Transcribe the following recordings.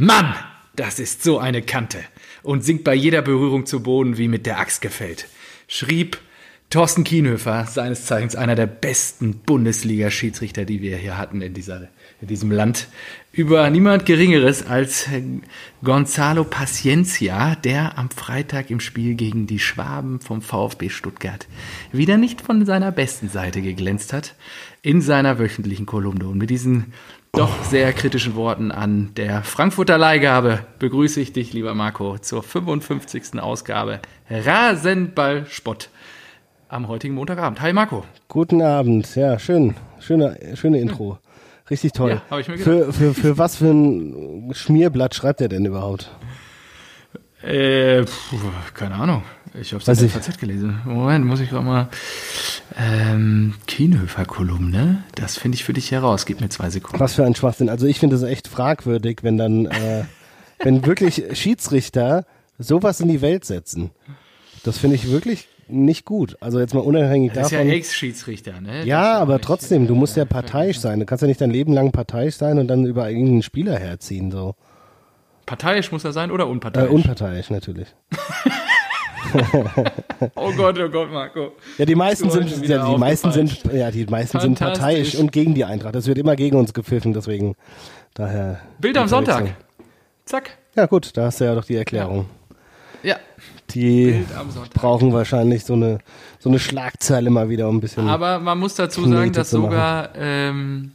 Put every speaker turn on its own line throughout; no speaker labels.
Mann, das ist so eine Kante. Und sinkt bei jeder Berührung zu Boden wie mit der Axt gefällt, schrieb Thorsten Kienhöfer, seines Zeichens einer der besten Bundesliga-Schiedsrichter, die wir hier hatten in, dieser, in diesem Land, über niemand Geringeres als Gonzalo Paciencia, der am Freitag im Spiel gegen die Schwaben vom VfB Stuttgart wieder nicht von seiner besten Seite geglänzt hat in seiner wöchentlichen Kolumne. Und mit diesen doch sehr kritischen Worten an der Frankfurter Leihgabe begrüße ich dich, lieber Marco, zur 55. Ausgabe Rasenball Spott am heutigen Montagabend. Hi Marco.
Guten Abend. Ja, schön. Schöne, schöne Intro. Richtig toll. Ja, hab ich mir gedacht. Für, für, für was für ein Schmierblatt schreibt er denn überhaupt?
Äh, pf, keine Ahnung. Ich habe es in der FAZ gelesen. Moment, muss ich gerade mal. Ähm, Kienhöfer-Kolumne, das finde ich für dich heraus. Gib mir zwei Sekunden.
Was für ein Schwachsinn. Also ich finde es echt fragwürdig, wenn dann, äh, wenn wirklich Schiedsrichter sowas in die Welt setzen. Das finde ich wirklich nicht gut. Also jetzt mal unabhängig davon. Das ist
ja Ex-Schiedsrichter, ne?
Ja, aber trotzdem, du musst ja parteiisch sein. Du kannst ja nicht dein Leben lang parteiisch sein und dann über irgendeinen Spieler herziehen, so.
Parteiisch muss er sein oder unparteiisch?
Äh, unparteiisch, natürlich.
oh Gott, oh Gott, Marco.
Ja, die meisten sind, ja, die meisten sind, ja, die meisten sind parteiisch und gegen die Eintracht. Das wird immer gegen uns gepfiffen, deswegen daher.
Bild am Sonntag. Zack.
Ja, gut, da hast du ja doch die Erklärung.
Ja.
Die brauchen wahrscheinlich so eine, so eine Schlagzeile mal wieder, um ein bisschen.
Aber man muss dazu sagen, dass sogar ähm,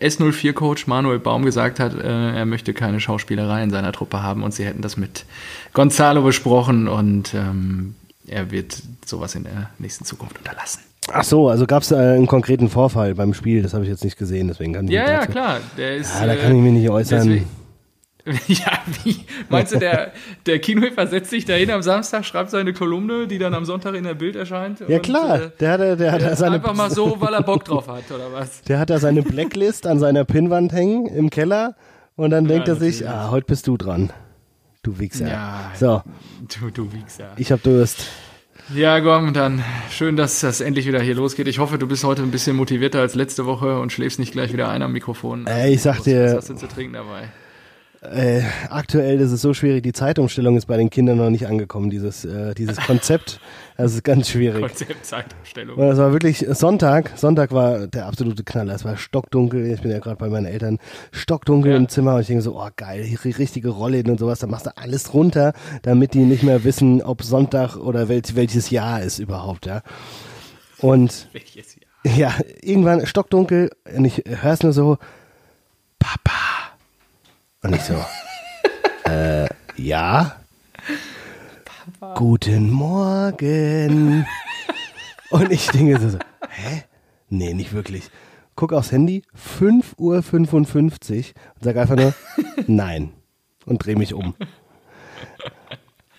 S04-Coach Manuel Baum gesagt hat, äh, er möchte keine Schauspielerei in seiner Truppe haben und sie hätten das mit Gonzalo besprochen und ähm, er wird sowas in der nächsten Zukunft unterlassen.
Ach so, also gab es äh, einen konkreten Vorfall beim Spiel, das habe ich jetzt nicht gesehen, deswegen kann ich
Ja, ja, klar. Der ist,
ja, da kann ich mich nicht äußern. Deswegen,
Ja, wie? Meinst du, der, der Kinohöfer setzt sich dahin am Samstag, schreibt seine Kolumne, die dann am Sonntag in der Bild erscheint?
Ja, klar. Äh, der hat, der hat der seine.
Einfach mal so, weil er Bock drauf hat, oder was?
Der hat da seine Blacklist an seiner Pinnwand hängen im Keller und dann ja, denkt er sich, ah, heute bist du dran. Du Wichser. Ja, so.
Du, du Wichser.
Ich hab Durst.
Ja, komm, dann schön, dass das endlich wieder hier losgeht. Ich hoffe, du bist heute ein bisschen motivierter als letzte Woche und schläfst nicht gleich wieder ein am Mikrofon.
Ey, ich sag dir.
Was hast du zu trinken dabei?
Äh, aktuell ist es so schwierig, die Zeitumstellung ist bei den Kindern noch nicht angekommen, dieses, äh, dieses Konzept. Das ist ganz schwierig. Konzept Zeitumstellung. Es war wirklich Sonntag. Sonntag war der absolute Knaller. Es war stockdunkel. Ich bin ja gerade bei meinen Eltern. Stockdunkel ja. im Zimmer und ich denke so, oh geil, richtige Rollläden und sowas. Da machst du alles runter, damit die nicht mehr wissen, ob Sonntag oder welch, welches Jahr ist überhaupt, ja. Und welches Jahr? Ja, irgendwann stockdunkel und ich höre es nur so, Papa und ich so, äh, ja. Papa. Guten Morgen. Und ich denke so, hä? Nee, nicht wirklich. Guck aufs Handy, 5.55 Uhr und sag einfach nur, nein. Und dreh mich um.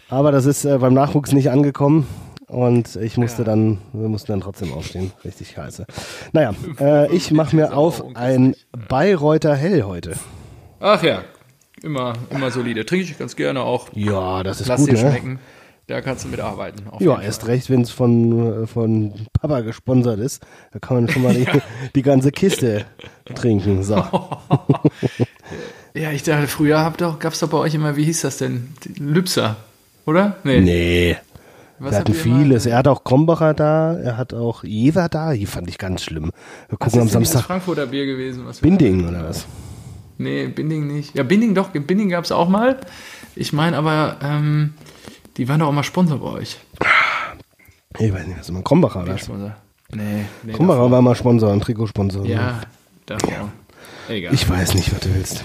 Aber das ist äh, beim Nachwuchs nicht angekommen. Und ich musste ja. dann, wir mussten dann trotzdem aufstehen. Richtig scheiße. Naja, äh, ich mache mir auf ein Bayreuther Hell heute.
Ach ja, Immer, immer solide. Trinke ich ganz gerne auch.
Ja, das ist Lass gut, dir ne? schmecken.
Da kannst du mitarbeiten.
ja, erst recht, wenn es von, von Papa gesponsert ist. Da kann man schon mal die, die ganze Kiste trinken. So.
ja, ich dachte, früher gab es doch bei euch immer, wie hieß das denn? Lübser, oder?
Nee. Nee. Was wir hatten vieles. Er hat auch Krombacher da, er hat auch Jever da. Die fand ich ganz schlimm. Wir gucken am Samstag. Das
Frankfurter Bier gewesen.
Was Binding oder was?
Nee, Binding nicht. Ja, Binding doch, Binding gab es auch mal. Ich meine aber, ähm, die waren doch auch mal Sponsor bei euch.
Ich weiß nicht, was immer Krombacher
oder? Sponsor. Nee, nee.
Krombacher war mal Sponsor, ein Trikotsponsor.
Ja, davor. Ja.
Egal. Ich weiß nicht, was du willst.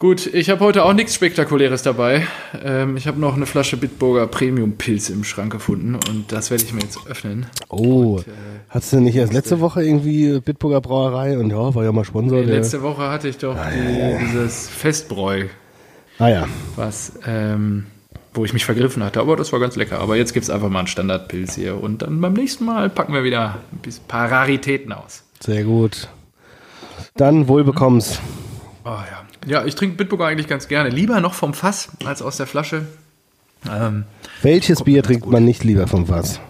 Gut, ich habe heute auch nichts Spektakuläres dabei. Ähm, ich habe noch eine Flasche Bitburger Premium Pilz im Schrank gefunden und das werde ich mir jetzt öffnen.
Oh, und, äh, hattest du nicht erst letzte Woche irgendwie Bitburger Brauerei und ja, war ja mal Sponsor.
Nee, letzte Woche hatte ich doch ah, die, ja, ja. dieses Festbräu.
Ah ja.
Was, ähm, wo ich mich vergriffen hatte, aber das war ganz lecker. Aber jetzt gibt es einfach mal einen Standardpilz hier und dann beim nächsten Mal packen wir wieder ein paar Raritäten aus.
Sehr gut. Dann wohl bekommst.
Oh ja. Ja, ich trinke Bitburger eigentlich ganz gerne. Lieber noch vom Fass als aus der Flasche.
Ähm, Welches Bier trinkt gut. man nicht lieber vom Fass?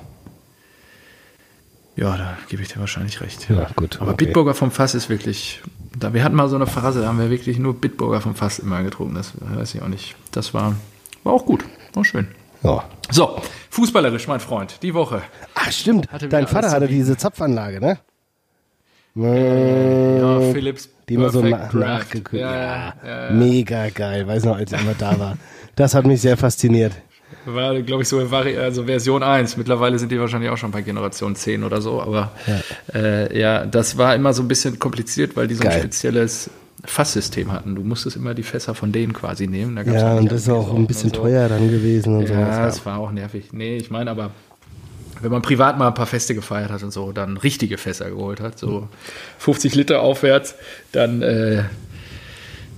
Ja, da gebe ich dir wahrscheinlich recht.
Ja, gut.
Aber okay. Bitburger vom Fass ist wirklich Da, wir hatten mal so eine Phase, da haben wir wirklich nur Bitburger vom Fass immer getrunken. Das weiß ich auch nicht. Das war, war auch gut. War schön. Ja. So, fußballerisch, mein Freund, die Woche.
Ach, stimmt. Dein Vater hatte diese Zapfanlage, ne?
Äh, ja, Philips.
Die immer so na nachgekühlt. Ja, ja, Mega geil. Weiß noch, als ich immer da war. Das hat mich sehr fasziniert.
War, glaube ich, so also Version 1. Mittlerweile sind die wahrscheinlich auch schon bei Generation 10 oder so. Aber ja, äh, ja das war immer so ein bisschen kompliziert, weil die so ein Geil. spezielles Fasssystem hatten. Du musstest immer die Fässer von denen quasi nehmen.
ja, und das ist auch ein bisschen so. teuer dann gewesen und.
Ja, das war auch nervig. Nee, ich meine aber, wenn man privat mal ein paar Feste gefeiert hat und so, dann richtige Fässer geholt hat, so 50 Liter aufwärts, dann äh,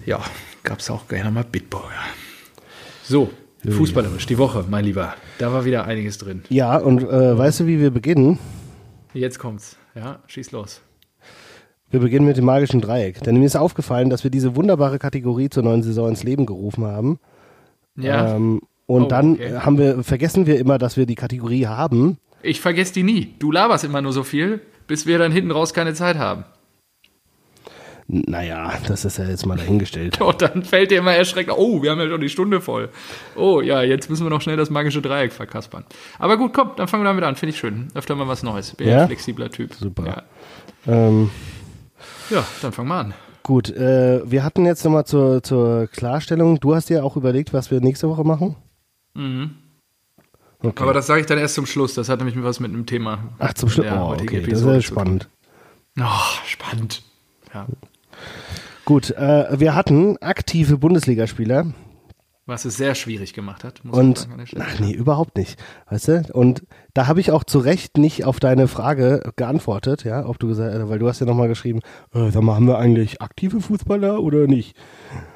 ja, gab es auch gerne mal Bitburger. So, fußballerisch, die Woche, mein Lieber. Da war wieder einiges drin.
Ja, und äh, weißt du, wie wir beginnen?
Jetzt kommt's. Ja, schieß los.
Wir beginnen mit dem magischen Dreieck. Denn mir ist aufgefallen, dass wir diese wunderbare Kategorie zur neuen Saison ins Leben gerufen haben. Ja. Ähm, und oh, dann okay. haben wir, vergessen wir immer, dass wir die Kategorie haben.
Ich vergesse die nie. Du laberst immer nur so viel, bis wir dann hinten raus keine Zeit haben.
Naja, das ist ja jetzt mal dahingestellt.
Und dann fällt dir immer erschreckt, oh, wir haben ja schon die Stunde voll. Oh, ja, jetzt müssen wir noch schnell das magische Dreieck verkaspern. Aber gut, komm, dann fangen wir damit an, finde ich schön. Öfter mal was Neues. Bin ja? ein flexibler Typ.
Super. Ja, ähm,
ja dann fangen wir an.
Gut, äh, wir hatten jetzt nochmal zur, zur Klarstellung, du hast dir auch überlegt, was wir nächste Woche machen? Mhm.
Okay. Aber das sage ich dann erst zum Schluss. Das hat nämlich was mit einem Thema.
Ach, zum Schluss. Oh, okay. Das ist spannend.
Oh, spannend. Ja.
Gut, äh, wir hatten aktive Bundesligaspieler.
Was es sehr schwierig gemacht hat.
Muss und, sagen, ach nee, überhaupt nicht. Weißt du? Und da habe ich auch zu Recht nicht auf deine Frage geantwortet, ja, ob du gesagt, weil du hast ja nochmal geschrieben, äh, sag mal, haben wir eigentlich aktive Fußballer oder nicht?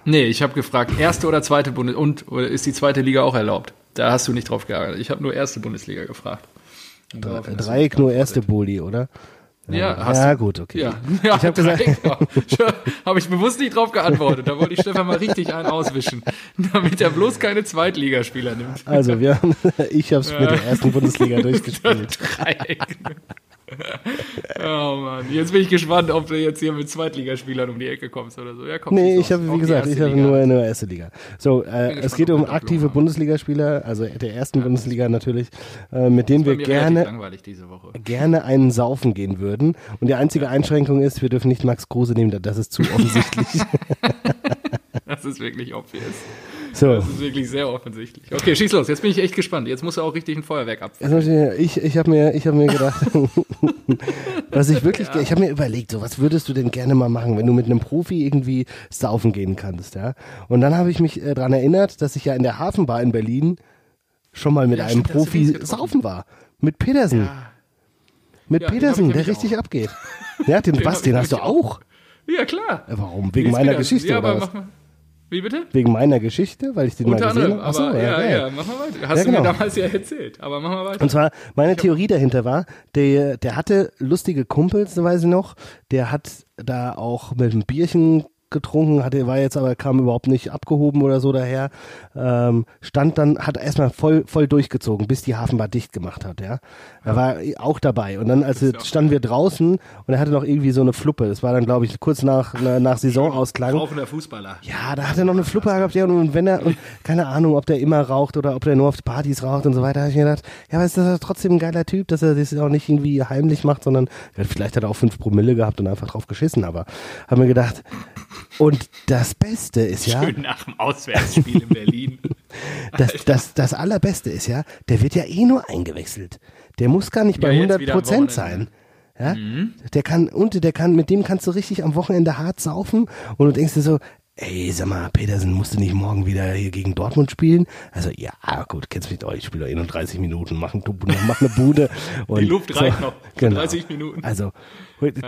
Nee, ich habe gefragt, erste oder zweite Bundes- und ist die zweite Liga auch erlaubt? Da hast du nicht drauf geärgert. Ich habe nur erste Bundesliga gefragt.
Dreieck nur erste Bulli, oder?
Ja,
hast ja, du, gut, okay.
Ja, ja ich habe gesagt, habe ich bewusst nicht drauf geantwortet. Da wollte ich Stefan mal richtig einen auswischen, damit er bloß keine Zweitligaspieler nimmt.
Also wir haben, ich habe es ja. mit der ersten Bundesliga durchgespielt. Dreieck.
oh Mann, jetzt bin ich gespannt, ob du jetzt hier mit Zweitligaspielern um die Ecke kommst oder so. Ja, komm,
nee, ich habe, wie gesagt, ich habe nur eine erste Liga. So, äh, es geht um aktive Bundesligaspieler, also der ersten ja, Bundesliga natürlich, äh, mit denen wir gerne, gerne einen saufen gehen würden. Und die einzige. Einschränkung ist, wir dürfen nicht Max Kruse nehmen, das ist zu offensichtlich.
das ist wirklich obvious. So. Das ist wirklich sehr offensichtlich. Okay, schieß los. Jetzt bin ich echt gespannt. Jetzt muss er auch richtig ein Feuerwerk ab.
Ich, ich habe mir, hab mir gedacht, was ich wirklich, ja. ich habe mir überlegt, so was würdest du denn gerne mal machen, wenn du mit einem Profi irgendwie saufen gehen kannst, ja? Und dann habe ich mich äh, daran erinnert, dass ich ja in der Hafenbar in Berlin schon mal mit ja, einem stimmt, Profi saufen war. Mit Petersen. Ja. Mit ja, Petersen, der richtig auch. abgeht. Ja, den, den was, den hast du auch?
Ja, klar.
Warum? Wegen meiner Petersen. Geschichte ja, oder was?
Wie bitte?
Wegen meiner Geschichte, weil ich den Unter mal gesehen habe.
Achso, ja, ja, ja, mach mal weiter. Hast ja, genau. du mir damals ja erzählt, aber mach mal weiter.
Und zwar, meine Theorie dahinter war, der, der hatte lustige Kumpels, weiß ich noch, der hat da auch mit einem Bierchen getrunken, hatte, war jetzt aber, kam überhaupt nicht abgehoben oder so daher, ähm, stand dann, hat erstmal voll, voll durchgezogen, bis die Hafenbar dicht gemacht hat, ja. Er war auch dabei. Und dann, als wir, standen wir draußen und er hatte noch irgendwie so eine Fluppe. Das war dann, glaube ich, kurz nach, nach Saisonausklang.
Laufender Fußballer.
Ja, da hat er noch eine Fluppe gehabt, ja, und wenn er, und keine Ahnung, ob der immer raucht oder ob der nur auf Partys raucht und so weiter, habe ich mir gedacht, ja, aber ist das trotzdem ein geiler Typ, dass er das auch nicht irgendwie heimlich macht, sondern vielleicht hat er auch fünf Promille gehabt und einfach drauf geschissen, aber haben wir gedacht, und das Beste ist ja.
Schön nach dem Auswärtsspiel in Berlin.
das, das, das Allerbeste ist ja, der wird ja eh nur eingewechselt. Der muss gar nicht bei ja, 100 Prozent sein. Ja? Mhm. Der kann, und der kann, mit dem kannst du richtig am Wochenende hart saufen und du denkst dir so, ey, sag mal, Petersen, musst du nicht morgen wieder hier gegen Dortmund spielen? Also, ja, gut, kennst mich doch, ich spiele doch 31 Minuten, mach, mach eine Bude.
Und die Luft reicht so, noch, genau. 30 Minuten.
Also,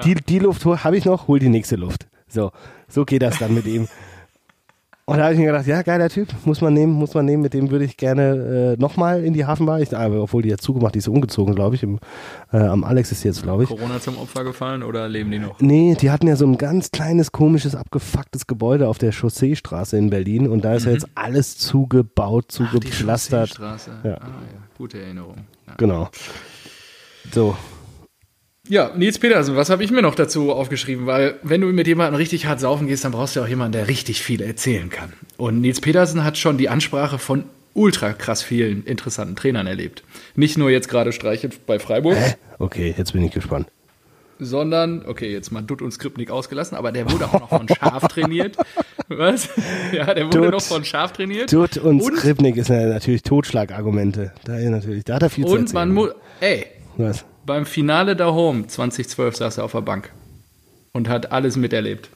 die, die Luft habe ich noch, hol die nächste Luft. So, so geht das dann mit ihm. Und da habe ich mir gedacht, ja, geiler Typ, muss man nehmen, muss man nehmen, mit dem würde ich gerne äh, nochmal in die Hafenbar. Ich, aber, obwohl die ja zugemacht, die ist umgezogen, glaube ich. Im, äh, am Alex ist jetzt, glaube ich.
Corona zum Opfer gefallen oder leben die noch?
Nee, die hatten ja so ein ganz kleines, komisches, abgefucktes Gebäude auf der Chausseestraße in Berlin und da ist mhm. ja jetzt alles zugebaut, zugepflastert.
Ach, die ja. Ah, ja, gute Erinnerung. Ja.
Genau. So.
Ja, Nils Petersen, was habe ich mir noch dazu aufgeschrieben? Weil wenn du mit jemandem richtig hart saufen gehst, dann brauchst du auch jemanden, der richtig viel erzählen kann. Und Nils Petersen hat schon die Ansprache von ultra krass vielen interessanten Trainern erlebt. Nicht nur jetzt gerade Streiche bei Freiburg. Hä?
Okay, jetzt bin ich gespannt.
Sondern, okay, jetzt mal Dutt und Skripnik ausgelassen, aber der wurde auch noch von Schaf trainiert. Was? Ja, der wurde Dutt, noch von Schaf trainiert.
Dutt und, und Skripnik ist natürlich Totschlagargumente. Da, natürlich, da hat er viel und zu erzählen. Und man muss,
ey, was? Beim Finale da Home 2012 saß er auf der Bank und hat alles miterlebt.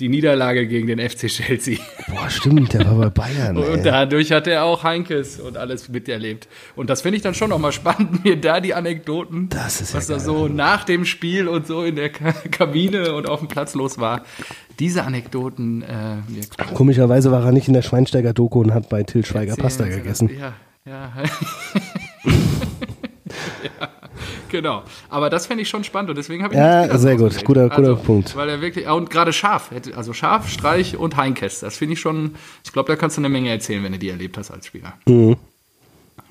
Die Niederlage gegen den FC Chelsea.
Boah, stimmt, der war bei Bayern.
und ey. dadurch hat er auch Heinkes und alles miterlebt. Und das finde ich dann schon nochmal spannend, mir da die Anekdoten, was ja da so nach dem Spiel und so in der Kabine und auf dem Platz los war. Diese Anekdoten. Äh,
Komischerweise war er nicht in der Schweinsteiger-Doku und hat bei Till Schweiger Pasta gegessen. Ja, ja.
ja. Genau. Aber das fände ich schon spannend und deswegen habe ich
Ja, sehr gut. Guter, guter also, Punkt.
Weil er wirklich, und gerade scharf, also scharf, Streich und Heinkes, das finde ich schon, ich glaube, da kannst du eine Menge erzählen, wenn du die erlebt hast als Spieler. Mhm.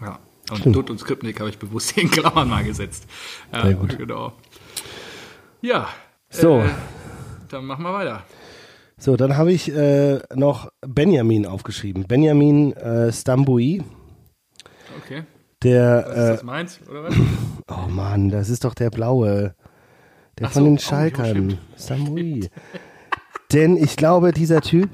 Ja. Und Stimmt. Dutt und Skripnik habe ich bewusst in Klammern mal gesetzt. Ja, sehr gut. Genau. Ja.
So. Äh,
dann machen wir weiter.
So, dann habe ich äh, noch Benjamin aufgeschrieben. Benjamin äh, Stambui. Der, was
ist das äh, meins, oder was?
Oh Mann, das ist doch der blaue. Der Ach von so, den oh, Schalkern. Oh, Samui. Denn ich glaube, dieser Typ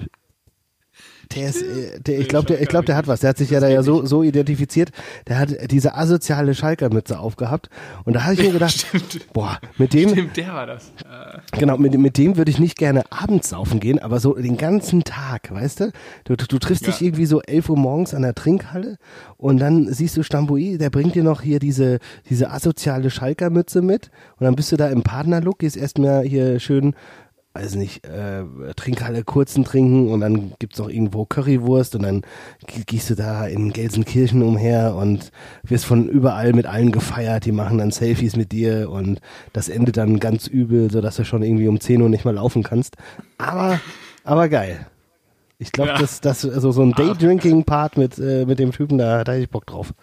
der ist, äh, der, ich glaube, der, ich glaube, der hat was. Der hat sich ja da ja so, so identifiziert. Der hat diese asoziale Schalkermütze aufgehabt. Und da habe ich mir gedacht, Stimmt. boah, mit dem.
Stimmt, der war das.
Genau, mit, mit dem würde ich nicht gerne abends saufen gehen, aber so den ganzen Tag, weißt du? Du, du, du triffst ja. dich irgendwie so 11 Uhr morgens an der Trinkhalle und dann siehst du Stambui, der bringt dir noch hier diese, diese asoziale Schalkermütze mit und dann bist du da im Partnerlook, gehst erstmal hier schön weiß nicht, äh, Trinkhalle kurzen trinken und dann gibt's noch irgendwo Currywurst und dann gehst du da in Gelsenkirchen umher und wirst von überall mit allen gefeiert, die machen dann Selfies mit dir und das endet dann ganz übel, sodass du schon irgendwie um 10 Uhr nicht mal laufen kannst. Aber, aber geil. Ich glaube, ja. das, das, also so ein Daydrinking-Part mit, äh, mit dem Typen, da, da hätte ich Bock drauf.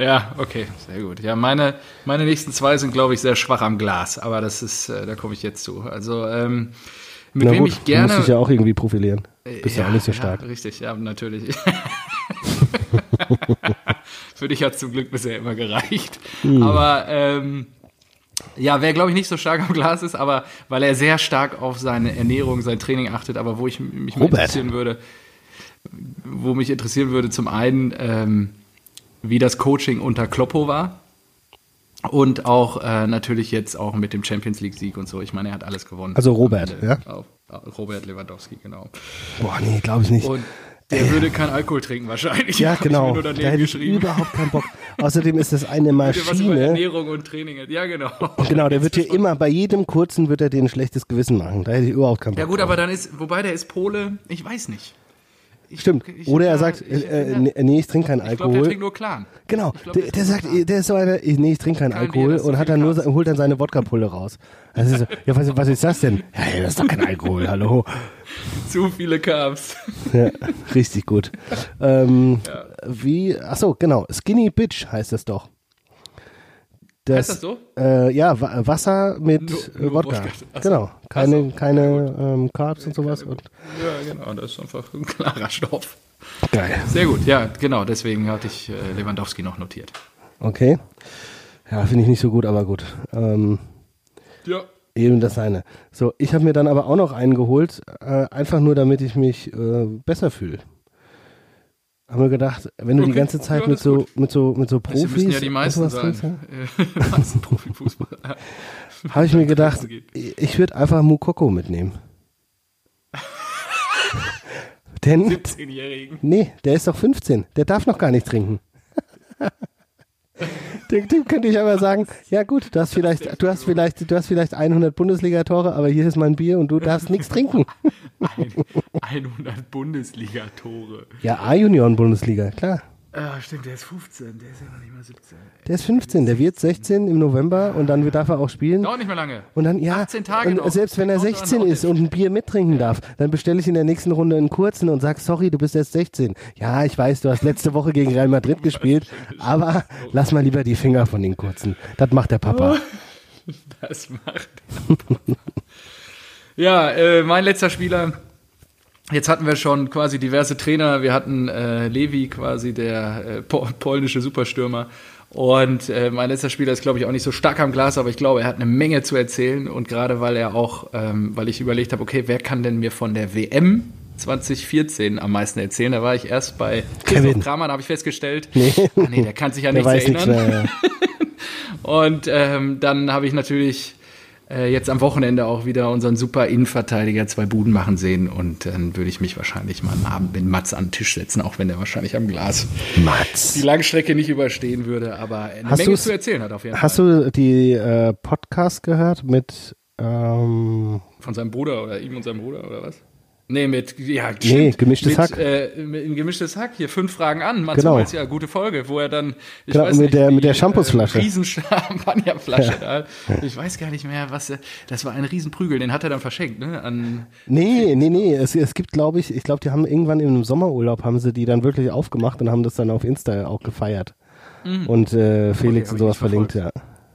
Ja, okay, sehr gut. Ja, meine, meine nächsten zwei sind, glaube ich, sehr schwach am Glas, aber das ist, äh, da komme ich jetzt zu. Also, ähm, mit Na wem gut, ich gerne. Du
musst dich ja auch irgendwie profilieren. Bist ja, ja auch nicht so stark.
Ja, richtig, ja, natürlich. Für dich hat es zum Glück bisher immer gereicht. Hm. Aber ähm, ja, wer glaube ich nicht so stark am Glas ist, aber weil er sehr stark auf seine Ernährung, sein Training achtet, aber wo ich mich interessieren würde, wo mich interessieren würde, zum einen, ähm, wie das Coaching unter Kloppo war. Und auch äh, natürlich jetzt auch mit dem Champions League-Sieg und so. Ich meine, er hat alles gewonnen.
Also Robert, ja?
Auf, Robert Lewandowski, genau.
Boah, nee, glaube ich nicht.
Und der äh, würde keinen Alkohol trinken wahrscheinlich.
Ja, genau. Da hätte ich überhaupt keinen Bock. Außerdem ist das eine Maschine.
Ernährung und Training. Ja, genau.
Genau, der wird hier immer, bei jedem kurzen wird er dir ein schlechtes Gewissen machen. Da hätte ich überhaupt keinen Bock.
Ja gut, drauf. aber dann ist, wobei der ist Pole, ich weiß nicht.
Ich, Stimmt. Ich, Oder er sagt, äh, äh, nee, ich trinke keinen Alkohol. Ich glaube, der
trinkt nur Clan.
Genau. Glaub, der, der sagt, der ist so einer, nee, ich trinke keinen Alkohol und hat dann nur, holt dann seine Wodka-Pulle raus. Also so, ja, was, was ist das denn? Ja, das ist doch kein Alkohol, hallo.
Zu viele Carbs.
Ja, richtig gut. ähm, ja. Wie, ach so, genau. Skinny Bitch heißt es doch.
Das, heißt das so?
Äh, ja, Wasser mit nur, nur Wodka. Genau. Keine, so. keine ähm, Carbs und sowas. Und
ja, genau. Das ist einfach ein klarer Stoff.
Geil.
Sehr gut. Ja, genau. Deswegen hatte ich äh, Lewandowski noch notiert.
Okay. Ja, finde ich nicht so gut, aber gut. Ähm,
ja.
Eben das eine. So, ich habe mir dann aber auch noch einen geholt, äh, einfach nur damit ich mich äh, besser fühle haben wir gedacht, wenn du okay. die ganze Zeit ja, mit, so, mit so mit so Profis. Sie müssen
ja die meisten sein. die meisten Profifußballer.
Habe ich mir gedacht, ich würde einfach Mukoko mitnehmen. Denn,
17-Jährigen.
Nee, der ist doch 15. Der darf noch gar nicht trinken. Dem, dem könnte ich aber sagen, ja gut, du hast vielleicht, du hast vielleicht, du hast vielleicht 100 Bundesliga-Tore, aber hier ist mein Bier und du darfst nichts trinken.
100 Bundesliga-Tore.
Ja, A-Junioren-Bundesliga, klar.
Ah, stimmt, der ist 15, der ist ja noch nicht mal 17.
Der ist 15, der wird 16 im November und dann darf er auch spielen.
Dauert nicht mehr lange.
Und dann, ja,
18 Tage
und
noch.
selbst wenn er 16 ist und ein Bier mittrinken darf, dann bestelle ich in der nächsten Runde einen kurzen und sag, sorry, du bist erst 16. Ja, ich weiß, du hast letzte Woche gegen Real Madrid gespielt, aber lass mal lieber die Finger von den kurzen. Das macht der Papa.
Das macht Ja, äh, mein letzter Spieler. Jetzt hatten wir schon quasi diverse Trainer. Wir hatten äh, Levi, quasi der äh, polnische Superstürmer. Und äh, mein letzter Spieler ist, glaube ich, auch nicht so stark am Glas, aber ich glaube, er hat eine Menge zu erzählen. Und gerade weil er auch, ähm, weil ich überlegt habe, okay, wer kann denn mir von der WM 2014 am meisten erzählen? Da war ich erst bei Christoph Kramer, da habe ich festgestellt, nee. Ah, nee, der kann sich ja nichts erinnern. Nichts mehr, ja. Und ähm, dann habe ich natürlich jetzt am Wochenende auch wieder unseren super Innenverteidiger zwei Buden machen sehen und dann würde ich mich wahrscheinlich mal am Abend mit Mats an den Tisch setzen, auch wenn der wahrscheinlich am Glas Mats. die Langstrecke nicht überstehen würde, aber eine hast Menge zu erzählen hat auf jeden
hast
Fall.
Hast du die äh, Podcast gehört mit ähm
von seinem Bruder oder ihm und seinem Bruder oder was? Nee, mit, ja,
nee, gemischtes
mit,
Hack.
Äh, mit, ein gemischtes Hack, hier fünf Fragen an. Man genau. ja, gute Folge, wo er dann,
ich genau, weiß mit nicht, der, die, mit der Shampoosflasche.
Äh, riesen Champagnerflasche ja. da. Ich weiß gar nicht mehr, was, das war ein Riesenprügel, den hat er dann verschenkt, ne? An
nee, nee, nee, es, es gibt, glaube ich, ich glaube, die haben irgendwann im Sommerurlaub haben sie die dann wirklich aufgemacht und haben das dann auf Insta auch gefeiert. Mhm. Und äh, Felix okay, und sowas verlinkt, ja.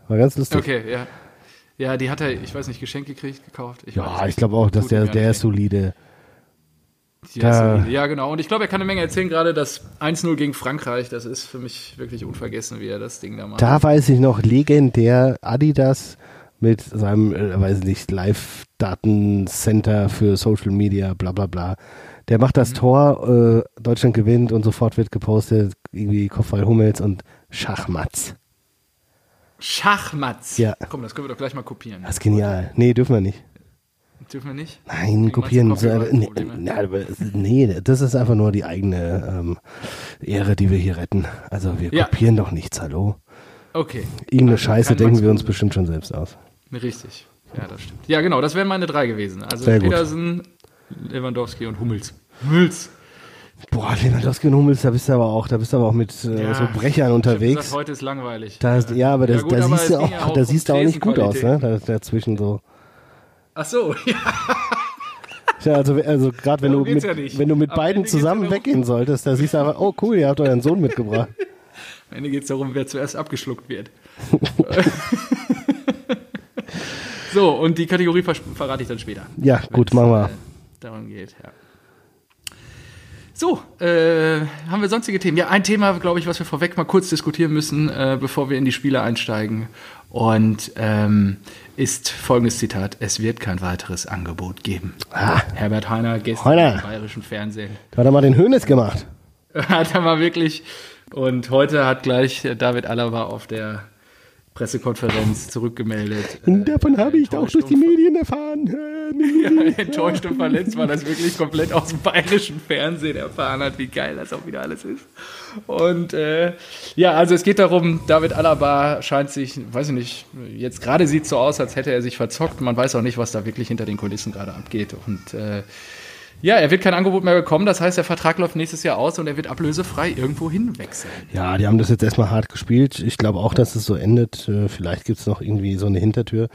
War ganz lustig.
Okay, ja. Ja, die hat er, ich weiß nicht, geschenkt gekriegt, gekauft.
Ich ja, ich glaube auch, dass der, der ist solide.
Da. Ja, genau. Und ich glaube, er kann eine Menge erzählen, gerade das 1-0 gegen Frankreich, das ist für mich wirklich unvergessen, wie er das Ding da macht.
Da weiß ich noch, legendär Adidas mit seinem, äh, weiß nicht, Live-Datencenter für Social Media, bla bla bla. Der macht das mhm. Tor, äh, Deutschland gewinnt und sofort wird gepostet, irgendwie Kopfball Hummels und Schachmatz.
Schachmatz?
Ja.
Komm, das können wir doch gleich mal kopieren.
Das ist genial. Nee, dürfen wir nicht.
Dürfen wir nicht?
Nein, kopieren. So, nee, nee, das ist einfach nur die eigene ähm, Ehre, die wir hier retten. Also wir ja. kopieren doch nichts, hallo.
Okay.
Irgendeine also Scheiße denken wir uns bestimmt schon selbst aus.
Richtig. Ja, das stimmt. Ja, genau, das wären meine drei gewesen. Also Sehr Petersen, gut. Lewandowski und Hummels. Hummels.
Boah, Lewandowski und Hummels, da bist du aber auch, da bist du aber auch mit äh, ja, so Brechern unterwegs.
Gesagt, heute ist langweilig.
Da, ja, aber das, ja, gut, da aber siehst du auch, ja auch da siehst du auch nicht gut aus, ne? dazwischen so.
Ach so, ja.
Ja, also, also gerade wenn, du mit, ja wenn du mit Am beiden zusammen ja weggehen solltest, da siehst du einfach, oh cool, ihr habt euren Sohn mitgebracht.
Am Ende geht es darum, wer zuerst abgeschluckt wird. so, und die Kategorie ver verrate ich dann später.
Ja, gut, machen wir. Äh,
darum geht, ja. So, äh, haben wir sonstige Themen? Ja, ein Thema, glaube ich, was wir vorweg mal kurz diskutieren müssen, äh, bevor wir in die Spiele einsteigen. Und ähm, ist folgendes Zitat: Es wird kein weiteres Angebot geben. Ah. Herbert Heiner gestern Heiner. im bayerischen Fernsehen.
Da hat er mal den Hönes gemacht.
hat er mal wirklich. Und heute hat gleich David Alaba auf der Pressekonferenz zurückgemeldet.
Davon äh, habe ich auch durch die Medien erfahren.
ja, enttäuscht und verletzt, weil das wirklich komplett aus dem bayerischen Fernsehen erfahren hat, wie geil das auch wieder alles ist. Und äh, ja, also es geht darum, David Alaba scheint sich, weiß ich nicht, jetzt gerade sieht es so aus, als hätte er sich verzockt. Man weiß auch nicht, was da wirklich hinter den Kulissen gerade abgeht. Und äh, ja, er wird kein Angebot mehr bekommen. Das heißt, der Vertrag läuft nächstes Jahr aus und er wird ablösefrei irgendwo hinwechseln.
Ja, die haben das jetzt erstmal hart gespielt. Ich glaube auch, dass es so endet. Äh, vielleicht gibt es noch irgendwie so eine Hintertür.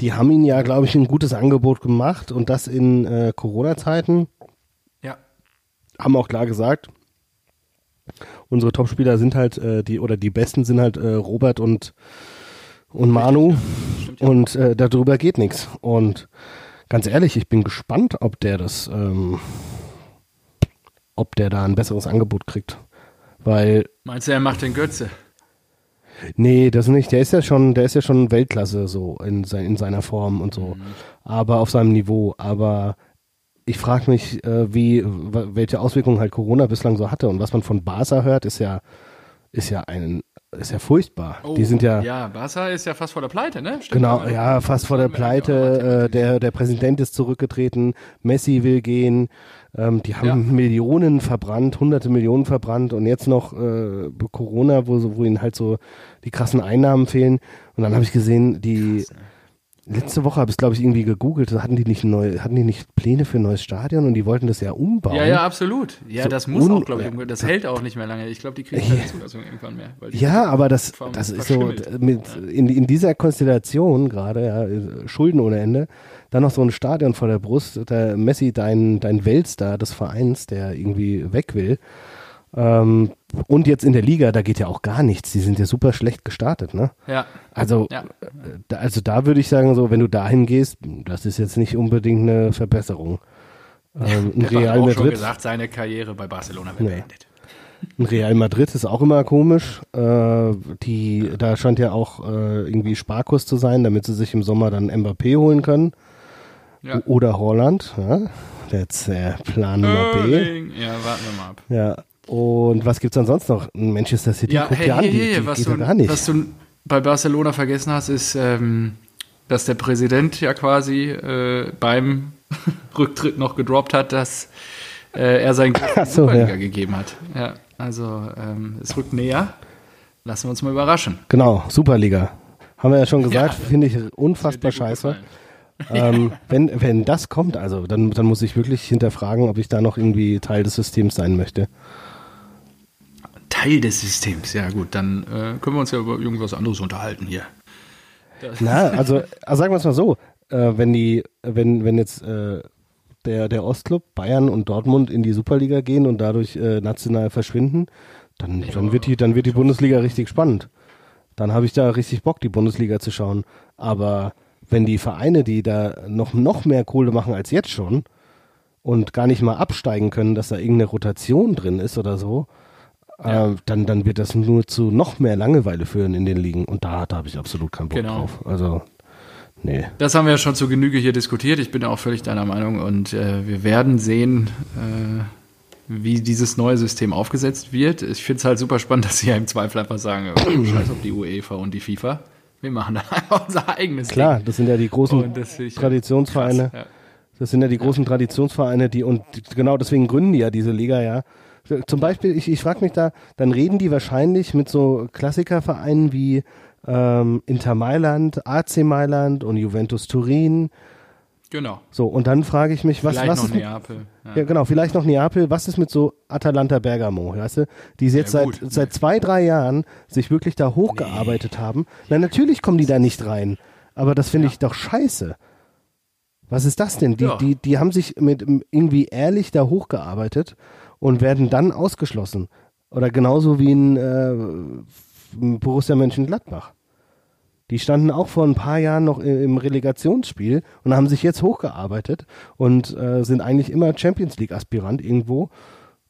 Die haben ihn ja, glaube ich, ein gutes Angebot gemacht und das in äh, Corona-Zeiten.
Ja.
Haben auch klar gesagt, unsere Topspieler sind halt äh, die oder die besten sind halt äh, Robert und und Manu ja, ja. und äh, darüber geht nichts und ganz ehrlich, ich bin gespannt, ob der das, ähm, ob der da ein besseres Angebot kriegt. Weil.
Meinst du, er macht den Götze?
Nee, das nicht. Der ist ja schon, der ist ja schon Weltklasse so in, sein, in seiner Form und so. Mhm. Aber auf seinem Niveau. Aber ich frage mich, äh, wie, welche Auswirkungen halt Corona bislang so hatte. Und was man von Barca hört, ist ja, ist ja ein ist ja furchtbar. Oh, die sind ja.
Ja, Barca ist ja fast vor der Pleite, ne?
Stimmt genau, ja, fast vor der Pleite. Äh, der, der Präsident ist zurückgetreten, Messi will gehen. Ähm, die haben ja. Millionen verbrannt, hunderte Millionen verbrannt und jetzt noch äh, Corona, wo, wo ihnen halt so die krassen Einnahmen fehlen. Und dann habe ich gesehen, die. Krass, ne? Letzte Woche habe ich, glaube ich, irgendwie gegoogelt. Hatten die nicht neu, hatten die nicht Pläne für ein neues Stadion und die wollten das ja umbauen?
Ja, ja, absolut. Ja, so das muss auch, glaube ich, das hält auch nicht mehr lange. Ich glaube, die kriegen keine Zulassung irgendwann mehr.
ja, aber das, das ist so mit, in, in dieser Konstellation gerade, ja, Schulden ohne Ende, dann noch so ein Stadion vor der Brust, der Messi, dein, dein Weltstar des Vereins, der irgendwie weg will. Ähm, und jetzt in der Liga, da geht ja auch gar nichts. Die sind ja super schlecht gestartet, ne?
Ja.
Also, ja. Äh, also da würde ich sagen, so, wenn du dahin gehst, das ist jetzt nicht unbedingt eine Verbesserung.
Ähm, ein Real auch Madrid. schon gesagt, seine Karriere bei Barcelona wird ja. beendet.
Ein Real Madrid ist auch immer komisch. Äh, die, da scheint ja auch äh, irgendwie Sparkurs zu sein, damit sie sich im Sommer dann Mbappé holen können. Ja. Oder Holland. Ja? Jetzt äh, Plan Nummer
B. Ja, warten wir mal ab.
Ja. Und was gibt es ansonsten noch? Manchester City
ja, guckt hey, ja an, die, hey, die was, du, gar nicht. was du bei Barcelona vergessen hast, ist, ähm, dass der Präsident ja quasi äh, beim Rücktritt noch gedroppt hat, dass äh, er sein so, Superliga ja. gegeben hat. Ja, also ähm, es rückt näher. Lassen wir uns mal überraschen.
Genau, Superliga. Haben wir ja schon gesagt, ja, finde ich unfassbar scheiße. ähm, wenn, wenn das kommt, also dann, dann muss ich wirklich hinterfragen, ob ich da noch irgendwie Teil des Systems sein möchte.
Teil des Systems, ja gut, dann äh, können wir uns ja über irgendwas anderes unterhalten hier.
Na, also, also sagen wir es mal so, äh, wenn die, wenn, wenn jetzt äh, der, der Ostclub, Bayern und Dortmund in die Superliga gehen und dadurch äh, national verschwinden, dann, dann wird die, dann wird die Bundesliga richtig spannend. Dann habe ich da richtig Bock, die Bundesliga zu schauen. Aber wenn die Vereine, die da noch, noch mehr Kohle machen als jetzt schon und gar nicht mal absteigen können, dass da irgendeine Rotation drin ist oder so, ja. äh, dann, dann wird das nur zu noch mehr Langeweile führen in den Ligen. Und da, da habe ich absolut keinen Bock genau. drauf. Also, nee.
Das haben wir ja schon zu Genüge hier diskutiert. Ich bin auch völlig deiner Meinung. Und äh, wir werden sehen, äh, wie dieses neue System aufgesetzt wird. Ich finde es halt super spannend, dass sie ja im Zweifel einfach sagen, oh, scheiß auf die UEFA und die FIFA. Wir machen da einfach unser eigenes
Klar, Ding. das sind ja die großen Traditionsvereine. Krass, ja. Das sind ja die großen Traditionsvereine, die und genau deswegen gründen die ja diese Liga ja, zum Beispiel, ich, ich frage mich da, dann reden die wahrscheinlich mit so Klassikervereinen wie ähm, Inter Mailand, AC Mailand und Juventus Turin.
Genau.
So, und dann frage ich mich, was,
vielleicht
was
noch ist Neapel.
Ja. ja. genau, vielleicht noch Neapel. Was ist mit so Atalanta Bergamo, weißt du? Die jetzt ja, seit, seit zwei, drei Jahren sich wirklich da hochgearbeitet nee. haben. Na, natürlich kommen die da nicht rein. Aber das finde ja. ich doch scheiße. Was ist das denn? Die, die, die haben sich mit irgendwie ehrlich da hochgearbeitet und werden dann ausgeschlossen. Oder genauso wie in äh, Borussia Mönchengladbach. Die standen auch vor ein paar Jahren noch im Relegationsspiel und haben sich jetzt hochgearbeitet und äh, sind eigentlich immer Champions League Aspirant irgendwo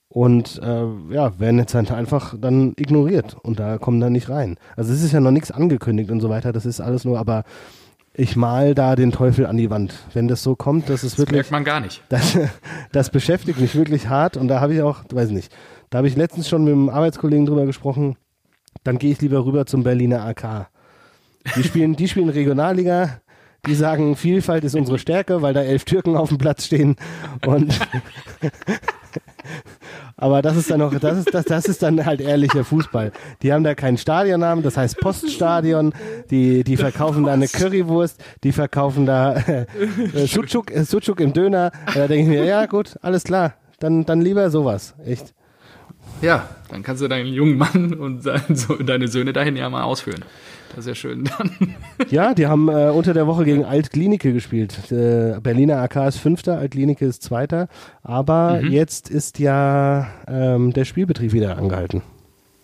und äh, ja, werden jetzt halt einfach dann ignoriert und da kommen dann nicht rein. Also es ist ja noch nichts angekündigt und so weiter, das ist alles nur, aber ich mal da den Teufel an die Wand. Wenn das so kommt, das ist das wirklich.
merkt man gar nicht.
Das, das beschäftigt mich wirklich hart und da habe ich auch, weiß nicht, da habe ich letztens schon mit einem Arbeitskollegen drüber gesprochen. Dann gehe ich lieber rüber zum Berliner AK. Die spielen, die spielen Regionalliga. Die sagen, Vielfalt ist unsere Stärke, weil da elf Türken auf dem Platz stehen und Aber das ist dann noch, das ist, das, das ist dann halt ehrlicher Fußball. Die haben da keinen Stadionnamen, das heißt Poststadion. Die, die verkaufen da eine Currywurst, die verkaufen da äh, Sucuk, äh, Sucuk im Döner. Da denke ich mir, ja gut, alles klar. Dann, dann lieber sowas. Echt.
Ja, dann kannst du deinen jungen Mann und deine Söhne dahin ja mal ausführen. Das ist ja schön dann.
Ja, die haben äh, unter der Woche gegen Altklinike gespielt. Äh, Berliner AK ist Fünfter, Altklinike ist Zweiter. Aber mhm. jetzt ist ja ähm, der Spielbetrieb wieder angehalten.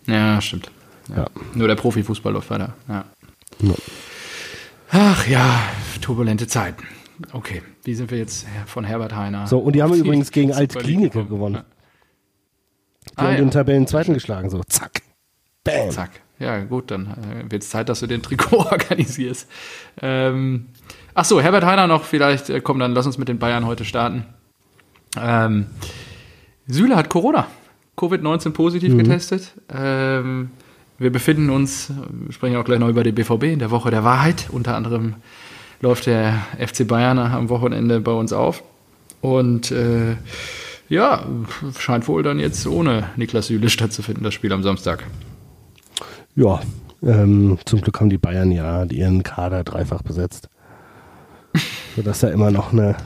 Ja, stimmt. Ja. Ja. Nur der Profifußball läuft weiter. Ja. ja. Ach ja, turbulente Zeiten. Okay, wie sind wir jetzt von Herbert Heiner?
So, und die haben übrigens gegen Altklinike gewonnen. Die ah, haben den Tabellenzweiten geschlagen, so zack.
Bam. Zack. Ja, gut, dann äh, wird es Zeit, dass du den Trikot organisierst. Ähm, ach so, Herbert Heiner noch vielleicht. Äh, komm, dann lass uns mit den Bayern heute starten. Ähm, Süle hat Corona. Covid-19 positiv mhm. getestet. Ähm, wir befinden uns, wir sprechen auch gleich noch über den BVB in der Woche der Wahrheit. Unter anderem läuft der FC Bayern am Wochenende bei uns auf. Und äh, ja, scheint wohl dann jetzt ohne Niklas Süle stattzufinden, das Spiel am Samstag.
Ja, ähm, zum Glück haben die Bayern ja ihren Kader dreifach besetzt. Sodass da immer noch eine,